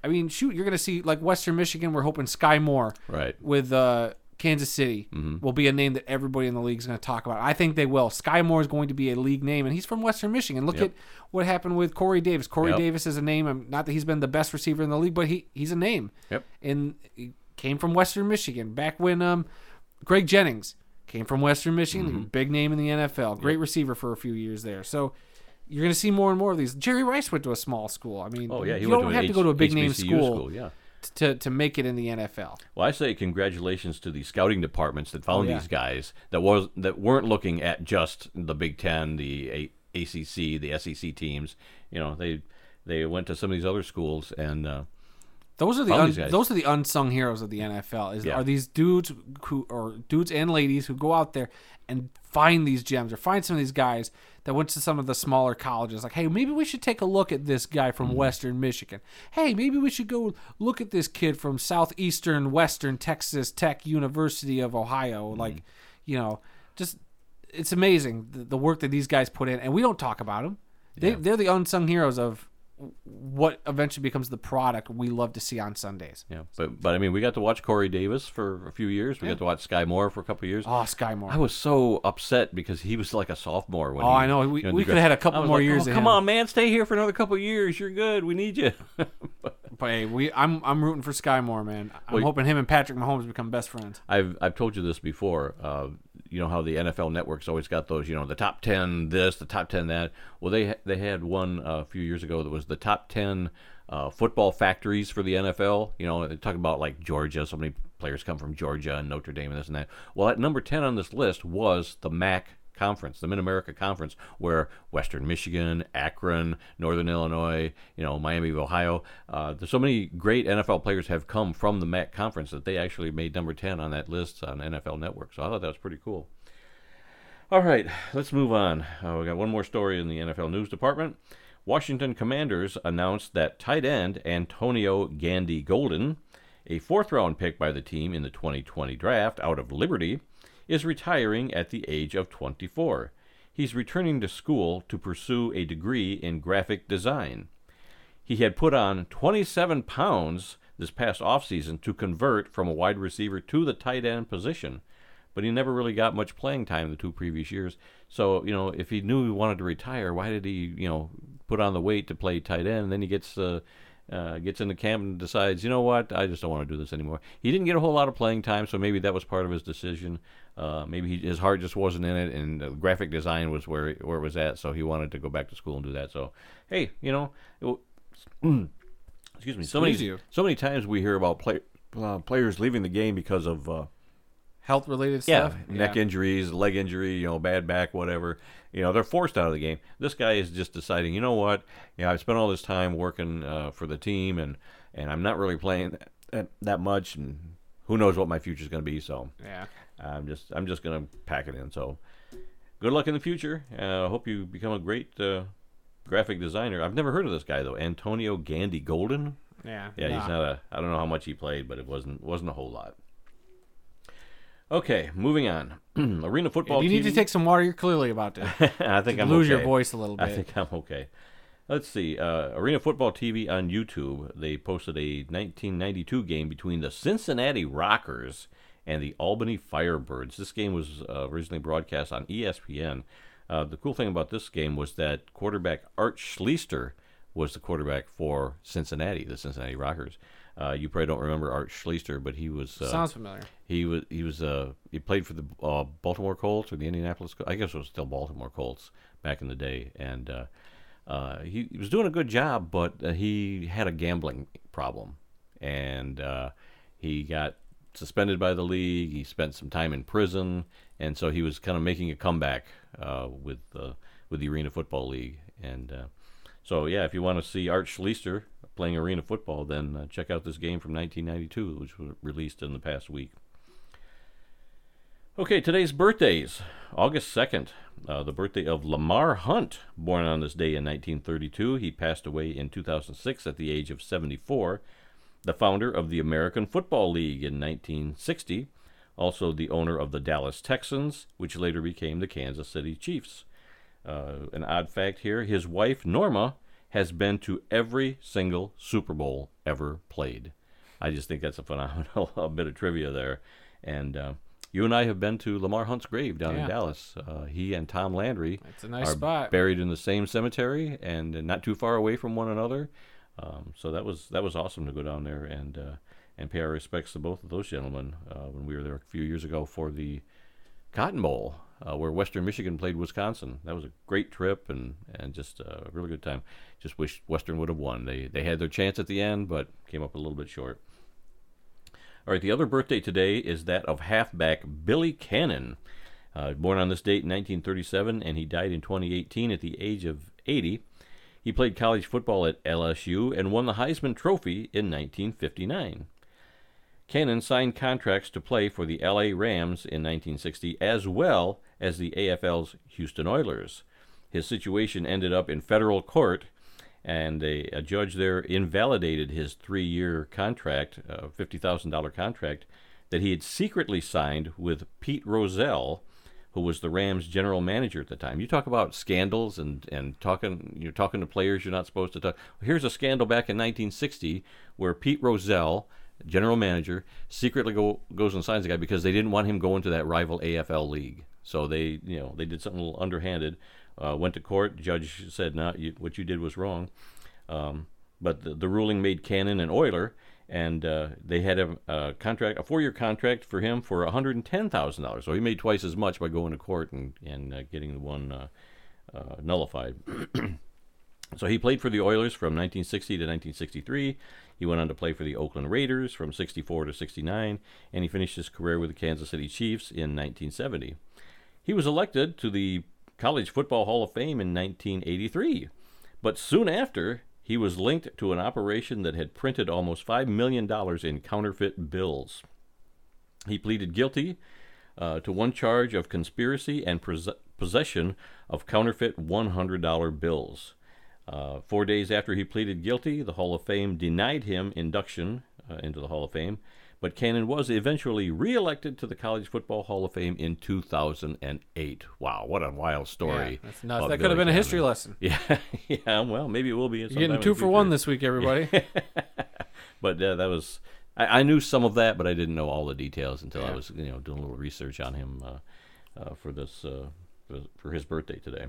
I mean, shoot, you're going to see like Western Michigan. We're hoping Skyy Moore, right, with uh, Kansas City mm-hmm. will be a name that everybody in the league is going to talk about. I think they will. Skyy Moore is going to be a league name, and he's from Western Michigan. Look yep. at what happened with Corey Davis. Corey yep. Davis is a name. Um, not that he's been the best receiver in the league, but he he's a name. Yep. And he came from Western Michigan back when um, Greg Jennings came from Western Michigan, mm-hmm. big name in the NFL, great yep. receiver for a few years there. So you're going to see more and more of these. Jerry Rice went to a small school. I mean, oh yeah, you don't have H- to go to a big HBCU name school. school yeah to to make it in the NFL. Well, I say congratulations to the scouting departments that found oh, yeah. these guys that was that weren't looking at just the Big Ten, the A- ACC, the SEC teams. You know, they they went to some of these other schools and. Uh, those are the un, those are the unsung heroes of the NFL. Is yeah. are these dudes who or dudes and ladies who go out there and find these gems or find some of these guys that went to some of the smaller colleges. Like, hey, maybe we should take a look at this guy from mm-hmm. Western Michigan. Hey, maybe we should go look at this kid from Southeastern Western Texas Tech University of Ohio. Mm-hmm. Like, you know, just it's amazing the, the, work that these guys put in, and we don't talk about them. They, yeah. They're the unsung heroes of what eventually becomes the product we love to see on Sundays. Yeah, but but I mean, we got to watch Corey Davis for a few years. We yeah. got to watch Skyy Moore for a couple years. Oh, Skyy Moore! I was so upset because he was like a sophomore. When oh, he, I know. We, we could have had a couple more like, years. Oh, come on, man, stay here for another couple years. You're good. We need you. but, but, hey, we I'm I'm rooting for Skyy Moore, man. I'm well, hoping him and Patrick Mahomes become best friends. I've I've told you this before. Uh, you know how the NFL Network's always got those, you know, the top ten this, the top ten that. Well, they they had one uh, a few years ago that was the top ten uh, football factories for the NFL. You know, they talk about like Georgia. So many players come from Georgia and Notre Dame and this and that. Well, at number ten on this list was the MAC conference, the Mid America Conference, where Western Michigan, Akron, Northern Illinois, you know, Miami of Ohio, uh, there's so many great NFL players have come from the MAC conference that they actually made number 10 on that list on NFL Network. So I thought that was pretty cool. All right, let's move on. Uh, we got one more story in the NFL news department. Washington Commanders announced that tight end Antonio Gandy Golden, a fourth round pick by the team in the 2020 draft out of Liberty, is retiring at the age of 24. He's returning to school to pursue a degree in graphic design. He had put on 27 pounds this past offseason to convert from a wide receiver to the tight end position, but he never really got much playing time the two previous years. So, you know, if he knew he wanted to retire, why did he, you know, put on the weight to play tight end? And then he gets the. uh, uh, gets into camp and decides, you know what, I just don't want to do this anymore. He didn't get a whole lot of playing time, so maybe that was part of his decision. Uh, maybe he, his heart just wasn't in it, and graphic design was where where it was at, so he wanted to go back to school and do that. So, hey, you know, it, excuse me. So many so many times we hear about play, uh, players leaving the game because of uh, Health related stuff. yeah, stuff. neck injuries, leg injury, you know, bad back, whatever. You know, they're forced out of the game. This guy is just deciding, you know what? You know, I've spent all this time working uh, for the team, and and I'm not really playing that, that much, and who knows what my future is going to be. So Yeah. I'm just I'm just going to pack it in. So good luck in the future. I uh, hope you become a great uh, graphic designer. I've never heard of this guy though, Antonio Gandy Golden. Yeah. Yeah, he's not a. I don't know how much he played, but it wasn't wasn't a whole lot. Okay, moving on. Arena football. You need to take some water. You're clearly about to I think I'm lose your voice a little bit. I think I'm okay. Let's see. Uh, Arena Football TV on YouTube. They posted a 1992 game between the Cincinnati Rockers and the Albany Firebirds. This game was uh, originally broadcast on ESPN. Uh, the cool thing about this game was that quarterback Art Schlichter was the quarterback for Cincinnati, the Cincinnati Rockers. Uh, you probably don't remember Art Schlichter, but he was uh, Sounds familiar. he was he was uh he played for the uh, Baltimore Colts or the Indianapolis Colts. I guess it was still Baltimore Colts back in the day, and uh, uh, he, he was doing a good job, but uh, he had a gambling problem, and uh, he got suspended by the league. He spent some time in prison, and so he was kind of making a comeback uh, with uh, with the Arena Football League, and uh, so yeah, if you want to see Art Schlichter playing arena football, then uh, check out this game from 1992, which was released in the past week. Okay, today's birthdays. August 2nd, uh, the birthday of Lamar Hunt, born on this day in 1932. He passed away in 2006 at the age of 74. The founder of the American Football League in 1960. Also, the owner of the Dallas Texans, which later became the Kansas City Chiefs. Uh, an odd fact here his wife, Norma, has been to every single Super Bowl ever played. I just think that's a phenomenal bit of trivia there. And uh, you and I have been to Lamar Hunt's grave down Yeah. in Dallas. Uh, he and Tom Landry It's a nice are spot. buried in the same cemetery and uh, not too far away from one another. Um, so that was that was awesome to go down there and uh, and pay our respects to both of those gentlemen uh, when we were there a few years ago for the Cotton Bowl, uh, where Western Michigan played Wisconsin. That was a great trip and, and just a really good time. Just wish Western would have won. They they had their chance at the end, but came up a little bit short. All right, the other birthday today is that of halfback Billy Cannon. Uh, born on this date in 1937, and he died in 2018 at the age of 80. He played college football at LSU and won the Heisman Trophy in 1959. Cannon signed contracts to play for the LA Rams in 1960 as well as the AFL's Houston Oilers. His situation ended up in federal court, and a, a judge there invalidated his three year contract, uh, $50,000 contract, that he had secretly signed with Pete Rozelle, who was the Rams general manager at the time. You talk about scandals and, and talking you're talking to players you're not supposed to talk. Here's a scandal back in 1960 where Pete Rozelle, general manager, secretly go, goes and signs a guy because they didn't want him going to that rival AFL league. So they you know they did something a little underhanded. Uh, went to court. Judge said, "No, you, what you did was wrong." Um, but the, the ruling made Cannon an Oiler, and uh, they had a, a contract, a four-year contract for him for one hundred and ten thousand dollars. So he made twice as much by going to court and and uh, getting the one uh, uh, nullified. so he played for the Oilers from 1960 to 1963. He went on to play for the Oakland Raiders from 64 to 69, and he finished his career with the Kansas City Chiefs in 1970. He was elected to the College Football Hall of Fame in 1983, but soon after, he was linked to an operation that had printed almost $5 million in counterfeit bills. He pleaded guilty uh, to one charge of conspiracy and pos- possession of counterfeit $100 bills. Uh, four days after he pleaded guilty, the Hall of Fame denied him induction uh, into the Hall of Fame, but Cannon was eventually reelected to the College Football Hall of Fame in 2008. Wow, what a wild Yeah, story. of That could have been a history Cannon. lesson. Yeah, yeah. Well, maybe it will be. You're getting two for one this week, everybody. But uh, that was I, I knew some of that, but I didn't know all the details until I was you know doing a little research on him uh, uh, for this uh, for, for his birthday today.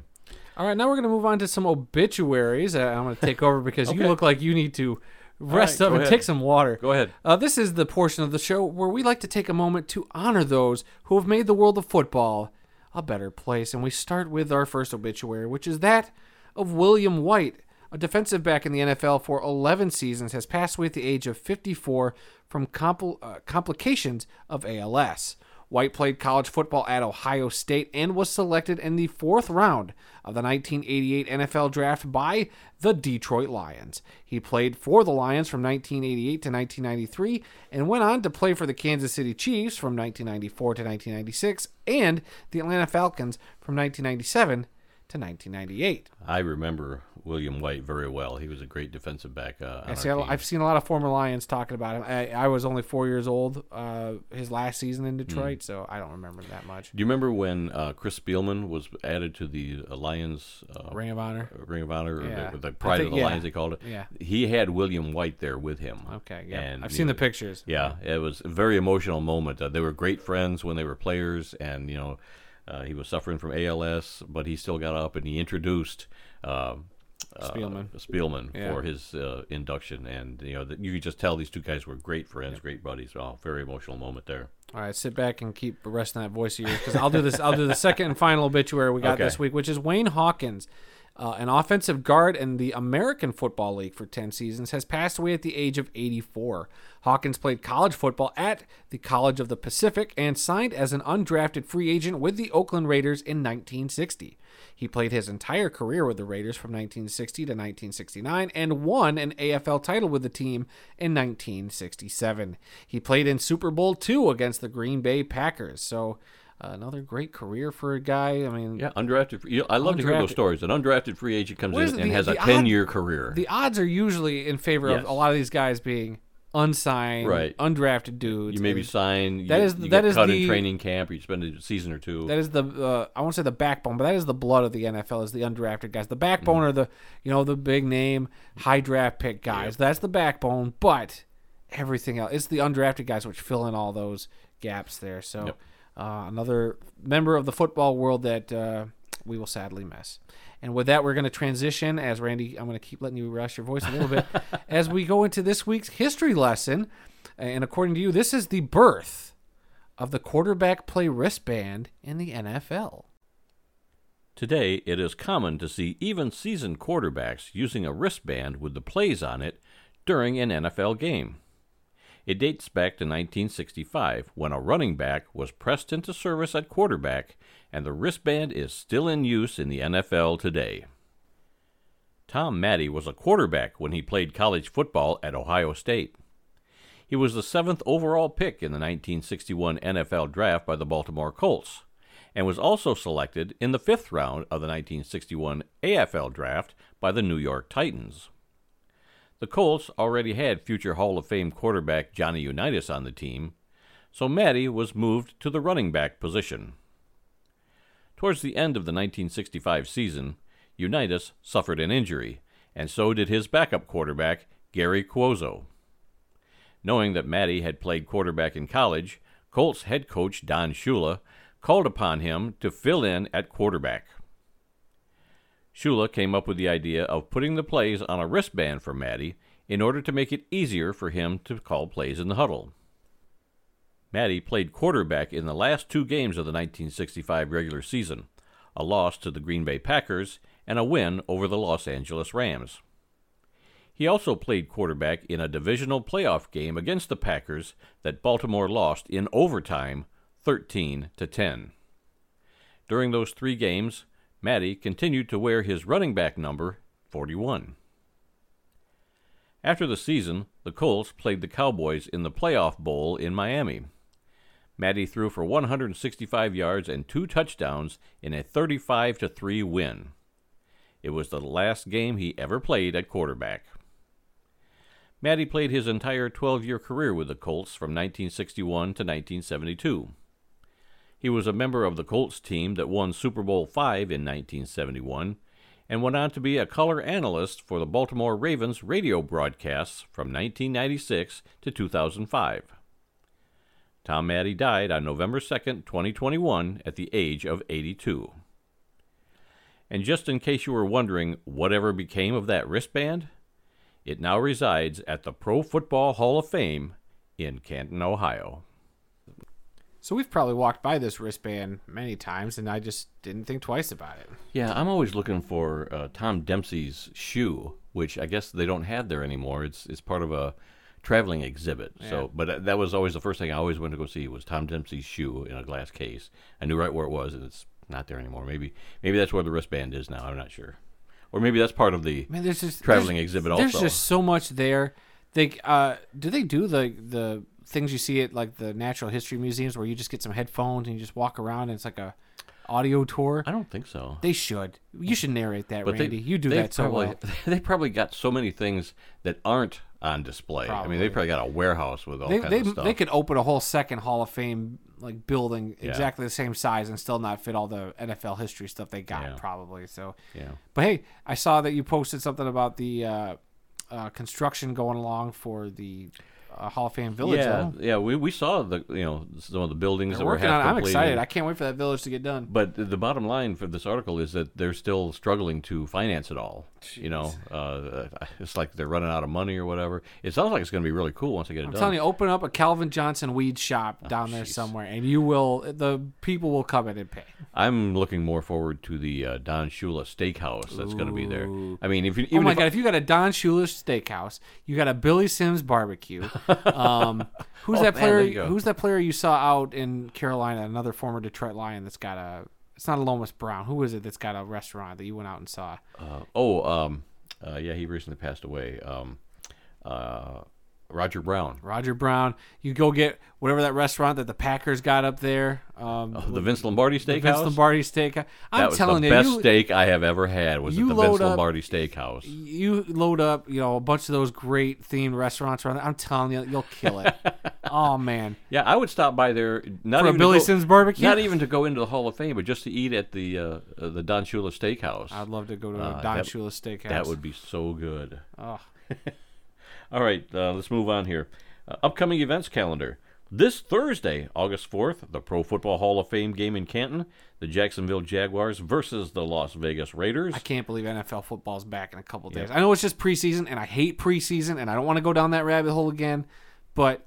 All right, now we're going to move on to some obituaries. I'm going to take over because you look like you need to rest right, up and ahead. take some water. Go ahead. Uh, this is the portion of the show where we like to take a moment to honor those who have made the world of football a better place. And we start with our first obituary, which is that of William White, a defensive back in the NFL for 11 seasons, has passed away at the age of 54 from compl- uh, complications of ALS. White played college football at Ohio State and was selected in the fourth round of the 1988 NFL draft by the Detroit Lions. He played for the Lions from 1988 to 1993 and went on to play for the Kansas City Chiefs from 1994 to 1996 and the Atlanta Falcons from 1997 to 1998. I remember William White very well. He was a great defensive back. Uh, I see. I've seen a lot of former Lions talking about him. I, I was only four years old uh, his last season in Detroit, so I don't remember that much. Do you remember when uh, Chris Spielman was added to the uh, Lions uh, Ring of Honor. Ring of Honor, or Yeah. the, the Pride think- of the yeah. Lions, they called it? Yeah. He had William White there with him. Okay, yeah. And, I've seen know, the pictures. Yeah, it was a very emotional moment. Uh, they were great friends when they were players, and you know, uh, he was suffering from ALS, but he still got up and he introduced uh, uh, Spielman. Spielman Yeah. for his uh, induction, and you know, that you could just tell these two guys were great friends, great buddies. Oh, very emotional moment there. All right, sit back and keep resting that voice of yours because I'll do this. I'll do the second and final obituary we got Okay. this week, which is Wayne Hawkins, uh, an offensive guard in the American Football League for ten seasons, has passed away at the age of 84. Hawkins played college football at the College of the Pacific and signed as an undrafted free agent with the Oakland Raiders in 1960. He played his entire career with the Raiders from 1960 to 1969 and won an AFL title with the team in 1967. He played in Super Bowl II against the Green Bay Packers. So, another great career for a guy. I mean, Yeah, undrafted. You know, I love to hear those stories. An undrafted free agent comes in it, and the- has a the ten-year career. the odds are usually in favor of a lot of these guys being unsigned, Right. undrafted dudes. you maybe sign. You, That is- you that is cut the- in training camp. Or you spend a season or two. That is the uh, I won't say the backbone, but that is the blood of the NFL is the undrafted guys. The backbone are the you know the big name high draft pick guys. That's the backbone, but everything else it's the undrafted guys which fill in all those gaps there. So Yep. Uh, another member of the football world that uh, we will sadly miss. And with that, we're going to transition as Randy. I'm going to keep letting you rest your voice a little bit as we go into this week's history lesson. And according to you, this is the birth of the quarterback play wristband in the NFL. Today, it is common to see even seasoned quarterbacks using a wristband with the plays on it during an NFL game. It dates back to 1965 when a running back was pressed into service at quarterback, and the wristband is still in use in the NFL today. Tom Matte was a quarterback when he played college football at Ohio State. He was the seventh overall pick in the 1961 NFL draft by the Baltimore Colts and was also selected in the fifth round of the 1961 AFL draft by the New York Titans. The Colts already had future Hall of Fame quarterback Johnny Unitas on the team, so Matte was moved to the running back position. Towards the end of the 1965 season, Unitas suffered an injury, and so did his backup quarterback, Gary Cuozzo. Knowing that Matte had played quarterback in college, Colts head coach Don Shula called upon him to fill in at quarterback. Shula came up with the idea of putting the plays on a wristband for Matte in order to make it easier for him to call plays in the huddle. Matte played quarterback in the last two games of the 1965 regular season, a loss to the Green Bay Packers and a win over the Los Angeles Rams. He also played quarterback in a divisional playoff game against the Packers that Baltimore lost in overtime 13 to 10. During those 3 games, Matte continued to wear his running back number 41. After the season, the Colts played the Cowboys in the Playoff Bowl in Miami. Matte threw for 165 yards and two touchdowns in a 35 3 win. It was the last game he ever played at quarterback. Matte played his entire 12 year career with the Colts from 1961 to 1972. He was a member of the Colts team that won Super Bowl V in 1971 and went on to be a color analyst for the Baltimore Ravens radio broadcasts from 1996 to 2005. Tom Matte died on November 2, 2021, at the age of 82. And just in case you were wondering whatever became of that wristband, It now resides at the Pro Football Hall of Fame in Canton, Ohio. So we've probably walked by this wristband many times, and I just didn't think twice about it. Yeah, I'm always looking for uh, Tom Dempsey's shoe, which I guess they don't have there anymore. It's it's part of a traveling exhibit. So, but that- that was always the first thing I always went to go see was Tom Dempsey's shoe in a glass case. I knew right where it was, and it's not there anymore. Maybe maybe that's where the wristband is now. I'm not sure, or maybe that's part of the. Man, there's just Traveling there's- exhibit There's also. There's just so much there. They uh, do they do the the things you see at like the natural history museums where you just get some headphones and you just walk around and it's like a audio tour. I don't think so. They should. You should narrate that, But Randy. they, you do that so probably, well. They probably got so many things that aren't on display. I mean, they Probably. probably got a warehouse with all They kinds they, of stuff. they could open a whole second Hall of Fame like building Yeah. exactly the same size and still not fit all the NFL history stuff they got Yeah. probably. So, yeah. but hey, I saw that you posted something about the uh, uh, construction going along for the uh, Hall of Fame Village. yeah, though. yeah. We, we saw the you know some of the buildings They're that were half on. I'm excited. I can't wait for that village to get done. But the bottom line for this article is that they're still struggling to finance it all. You know, uh, it's like they're running out of money or whatever. It sounds like it's going to be really cool once they get it I'm done. telling you, open up a Calvin Johnson weed shop down there somewhere, and you will. The people will come in and pay. I'm looking more forward to the uh, Don Shula Steakhouse that's going to be there. I mean, if you Oh even my if god! If you got a Don Shula Steakhouse, you got a Billy Sims barbecue. Um, who's Oh, that player? who's that player you saw out in Carolina? Another former Detroit Lion that's got a. It's not a Lomas Brown. Who is it that's got a restaurant that you went out and saw? uh, oh um, uh, yeah, he recently passed away. Um, uh, Roger Brown, Roger Brown. You go get whatever that restaurant that the Packers got up there. Um, Oh, the Vince Lombardi the Steakhouse. Vince Lombardi Steak. I'm that was telling the you, best you, steak I have ever had. Was at the Vince up- Lombardi Steakhouse. you load up, you know, a bunch of those great themed restaurants around there. I'm telling you, you'll kill it. oh man, Yeah, I would stop by there. Not for even to Billy go- Sims barbecue. Not even to go into the Hall of Fame, but just to eat at the uh, uh, the Don Shula Steakhouse. I'd love to go to Uh, Don that- Shula Steakhouse. that would be so good. Oh, All right, uh, let's move on here. Uh, upcoming events calendar. This Thursday, August 4th, the Pro Football Hall of Fame game in Canton, the Jacksonville Jaguars versus the Las Vegas Raiders. I can't believe NFL football's back in a couple days. I know it's just preseason, and I hate preseason, and I don't want to go down that rabbit hole again. But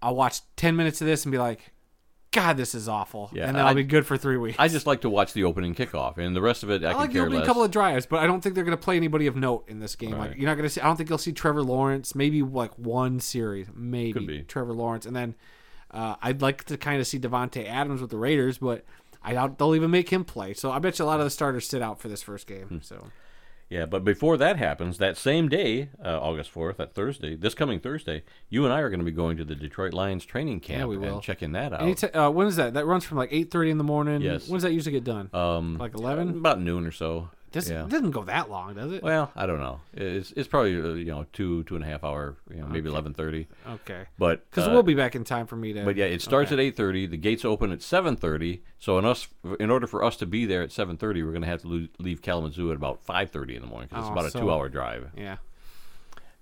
I'll watch ten minutes of this and be like, "God, this is awful," Yeah, and then I'll be good for three weeks. I just like to watch the opening kickoff, and the rest of it I, I can like care less. couple of drives, but I don't think they're going to play anybody of note in this game. Like you're not going to see. I don't think you'll see Trevor Lawrence. Maybe like one series, maybe. Trevor Lawrence, and then uh, I'd like to kind of see Davante Adams with the Raiders, but I doubt they'll even make him play. So I bet you a lot of the starters sit out for this first game. Hmm. So Yeah, but before that happens, that same day, uh, August 4th, that Thursday, this coming Thursday, you and I are going to be going to the Detroit Lions training camp we will. and checking that out. Uh, when is that? That runs from like eight thirty in the morning. Yes. When does that usually get done? um, like eleven. about noon or so. This yeah. doesn't go that long, does it? Well, I don't know. It's it's probably uh, you know two two and a half hour, you know, maybe eleven thirty. Okay. But Because uh, we'll be back in time for me to. But yeah, it starts Okay. at eight thirty. The gates open at seven thirty. So in us, in order for us to be there at seven thirty, we're going to have to leave Kalamazoo at about five thirty in the morning because Oh, it's about a two hour drive. Yeah.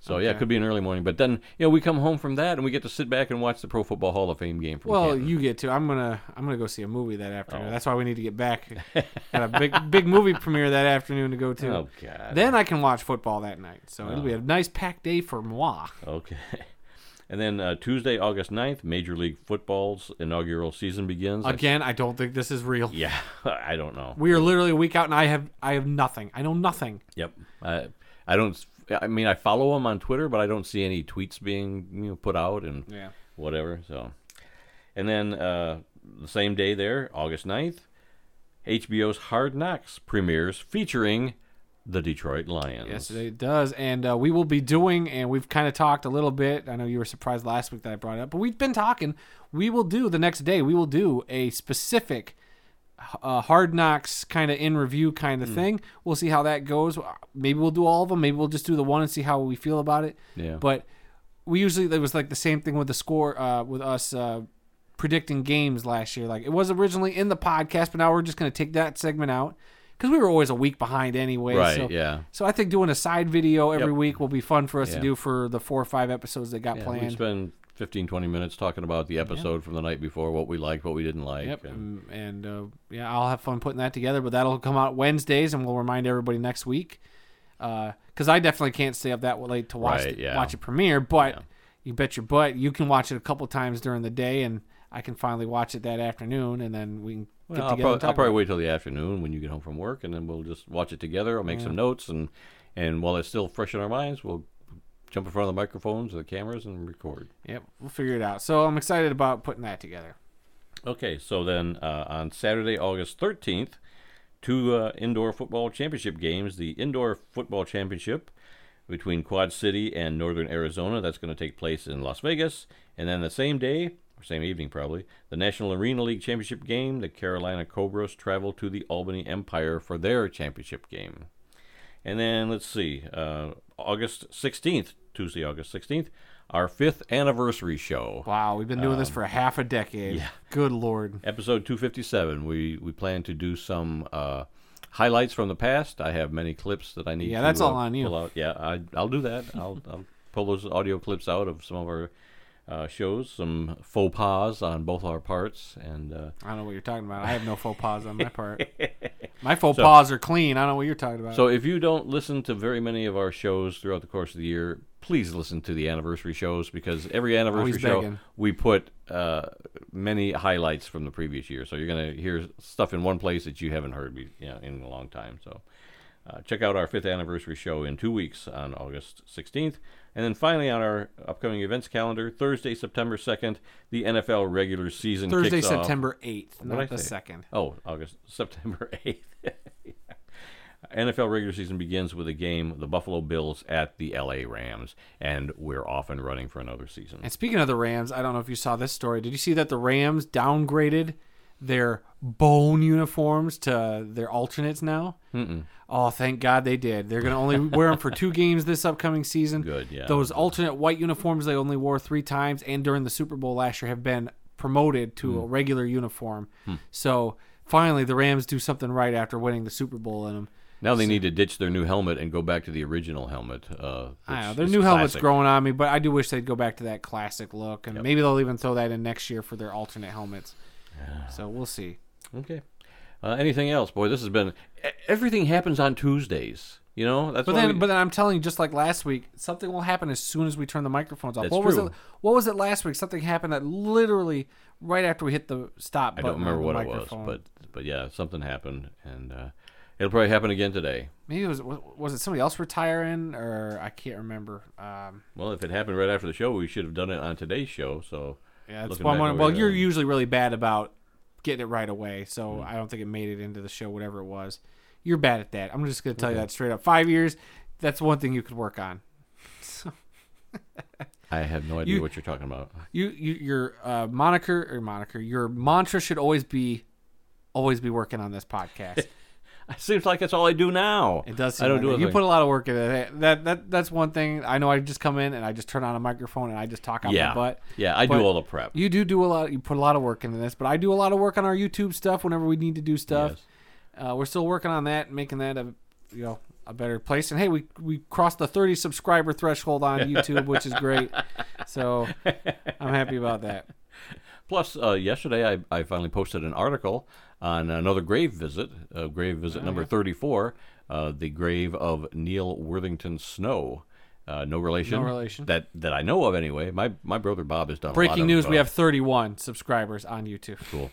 So yeah, it could be an early morning. But then you know we come home from that and we get to sit back and watch the Pro Football Hall of Fame game. From Well, you get to. I'm gonna. I'm gonna go see a movie that afternoon. Oh. That's why we need to get back. Got a big, big movie premiere that afternoon to go to. Oh God. Then I can watch football that night. So it'll be a Oh. nice packed day for moi. Okay. And then uh, Tuesday, August 9th, Major League Football's inaugural season begins. Again, I don't think this is real. yeah, I don't know. We are literally a week out, and I have, I have nothing. I know nothing. Yep. I I don't. I mean, I follow him on Twitter, but I don't see any tweets being you know put out and Yeah. whatever. So, and then uh, the same day there, August 9th, HBO's Hard Knocks premieres featuring the Detroit Lions. Yes, it does. And uh, we will be doing, and we've kind of talked a little bit. I know you were surprised last week that I brought it up, but we've been talking. We will do the next day, we will do a specific uh, hard knocks kind of in review kind of Hmm. thing. We'll see how that goes. Maybe we'll do all of them. Maybe we'll just do the one and see how we feel about it. Yeah. But we usually, there was like the same thing with the score, uh, with us. Uh, predicting games last year like it was originally in the podcast but now we're just going to take that segment out because we were always a week behind anyway Right, so yeah. so I think doing a side video every Yep. week will be fun for us to do for the four or five episodes that got Yeah, planned. spend 15, 20 minutes talking about the episode from the night before, what we liked, what we didn't like. Yep, and- and, uh, yeah, I'll have fun putting that together. But that'll come out Wednesdays, and we'll remind everybody next week. because I definitely can't stay up that late to watch Right, the- yeah. watch it premiere. But Yeah. you bet your butt you can watch it a couple times during the day, and I can finally watch it that afternoon, and then we can get Well, I'll, together. prob- and talk I'll probably wait till the afternoon when you get home from work, and then we'll just watch it together. I'll make some notes, and and while it's still fresh in our minds, we'll jump in front of the microphones or the cameras and record. Yep, we'll figure it out. So I'm excited about putting that together. Okay, so then uh, on Saturday, August 13th, two uh, indoor football championship games. The Indoor Football Championship between Quad City and Northern Arizona. That's going to take place in Las Vegas. And then the same day, or same evening probably, the National Arena League Championship game. The Carolina Cobras travel to the Albany Empire for their championship game. And then let's see, uh, August 16th, Tuesday, August 16th, our fifth anniversary show. Wow, we've been doing this for half a decade. Um, yeah. Good lord. episode 257 we we plan to do some uh highlights from the past i have many clips that i need Yeah, to, that's all uh, on you. yeah I, i'll do that I'll, I'll pull those audio clips out of some of our uh, shows some faux pas on both our parts and uh, I don't know what you're talking about. I have no faux pas on my part. My faux pas are clean. I don't know what you're talking about. so if you don't listen to very many of our shows throughout the course of the year please listen to the anniversary shows because every anniversary Always show begging. we put uh, many highlights from the previous year. So you're going to hear stuff in one place that you haven't heard you know, in a long time. So uh, check out our fifth anniversary show in two weeks on August 16th. And then finally on our upcoming events calendar, Thursday, September 2nd, the NFL regular season Thursday, kicks off. September 8th, What'd I not the say? second. Oh, August, September 8th. NFL regular season begins with a game, the Buffalo Bills at the LA Rams, and we're off and running for another season. And speaking of the Rams, I don't know if you saw this story. Did you see that the Rams downgraded their bone uniforms to their alternates now? Mm-mm. Oh, thank God they did. They're going to only wear them for two games this upcoming season. Good, yeah. Those alternate white uniforms they only wore three times, and during the Super Bowl last year, have been promoted to Hmm. a regular uniform. So finally, the Rams do something right after winning the Super Bowl in them. Now they need to ditch their new helmet and go back to the original helmet. Uh, I know their new helmet's growing on me, but I do wish they'd go back to that classic look, and maybe they'll even throw that in next year for their alternate helmets. So we'll see. Okay. Uh, anything else, boy? This has been everything happens on Tuesdays. You know that's But then, we- but then I'm telling you, just like last week, something will happen as soon as we turn the microphones off. What was it? What was it last week? Something happened that literally right after we hit the stop button. I don't remember on what the it was, but but yeah, something happened, and uh, it'll probably happen again today. maybe it was was it somebody else retiring or I can't remember. Um, Well, if it happened right after the show, we should have done it on today's show. So yeah, that's looking why I'm back wondering. over Well, you're usually really bad about getting it right away, so Hmm. I don't think it made it into the show, whatever it was. You're bad at that. I'm just gonna tell you that straight up. Five years, that's one thing you could work on. I have no idea You- what you're talking about. You, you your uh, moniker or moniker, your mantra should always be, always be working on this podcast. It seems like that's all I do now. It does. Seem I don't like do it. You put a lot of work in it. That that that's one thing. I know. I just come in and I just turn on a microphone and I just talk out yeah, my butt. yeah. I But do all the prep. You do do a lot. You put a lot of work into this, but I do a lot of work on our YouTube stuff whenever we need to do stuff. Yes. Uh, we're still working on that, making that a you know a better place. And hey, we we crossed the 30 subscriber threshold on YouTube, which is great. So I'm happy about that. Plus, uh, yesterday I, I finally posted an article on another grave visit, uh, grave Oh, visit number 34, uh, the grave of Neil Worthington Snow. Uh, no relation. No relation. That that I know of anyway. My my brother Bob has done a lot Breaking of, news: We uh, have 31 subscribers on YouTube. cool.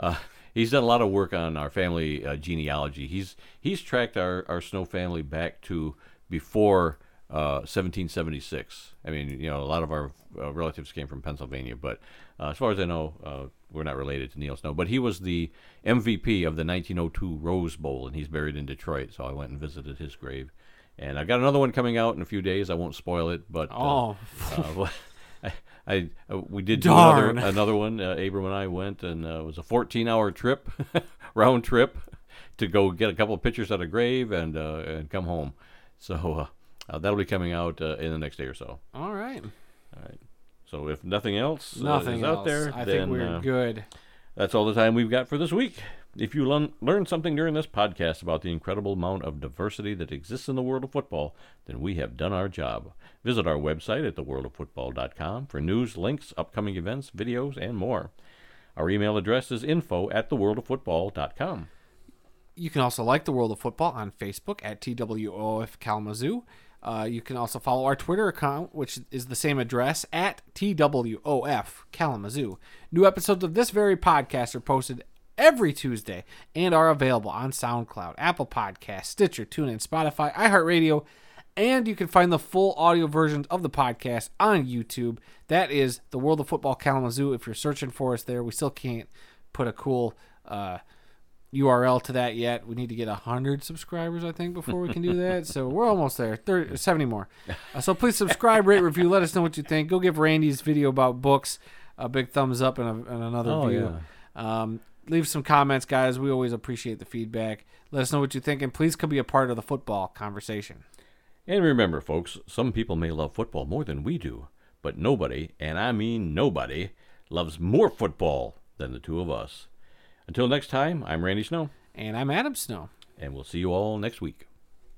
Uh, he's done a lot of work on our family uh, genealogy. He's he's tracked our, our Snow family back to before uh, 1776. I mean, you know, a lot of our uh, relatives came from Pennsylvania, but uh, as far as I know, uh, we're not related to Neil Snow. But he was the MVP of the 1902 Rose Bowl, and he's buried in Detroit. So I went and visited his grave. And I've got another one coming out in a few days. I won't spoil it, but uh, Oh, uh, well, I, I uh, we did do another another one. Uh, Abram and I went, and uh, it was a 14-hour trip, round trip, to go get a couple of pictures at a grave and uh, and come home. So uh, uh, that'll be coming out uh, in the next day or so. all right. All right. So if nothing else uh, is else. out there, I then think we're uh, good. that's all the time we've got for this week. If you learn learned something during this podcast about the incredible amount of diversity that exists in the world of football, then we have done our job. Visit our website at theworldoffootball.com for news, links, upcoming events, videos, and more. Our email address is info at theworldoffootball.com. You can also like the World of Football on Facebook at TWOF Kalamazoo. Uh, you can also follow our Twitter account, which is the same address at TWOF Kalamazoo. New episodes of this very podcast are posted every Tuesday and are available on SoundCloud, Apple Podcasts, Stitcher, TuneIn, Spotify, iHeartRadio, and you can find the full audio versions of the podcast on YouTube. That is the World of Football Kalamazoo. If you're searching for us there, we still can't put a cool uh, URL to that yet. We need to get 100 subscribers, I think, before we can do that. so we're almost there. 30, 70 more. Uh, so please subscribe, rate, review. Let us know what you think. Go give Randy's video about books a big thumbs up and, a, and another Oh, view. Um, leave some comments, guys. We always appreciate the feedback. Let us know what you think, and please come be a part of the football conversation. And remember, folks, some people may love football more than we do, but nobody, and I mean nobody, loves more football than the two of us. Until next time, I'm Randy Snow, And I'm Adam Snow. and we'll see you all next week.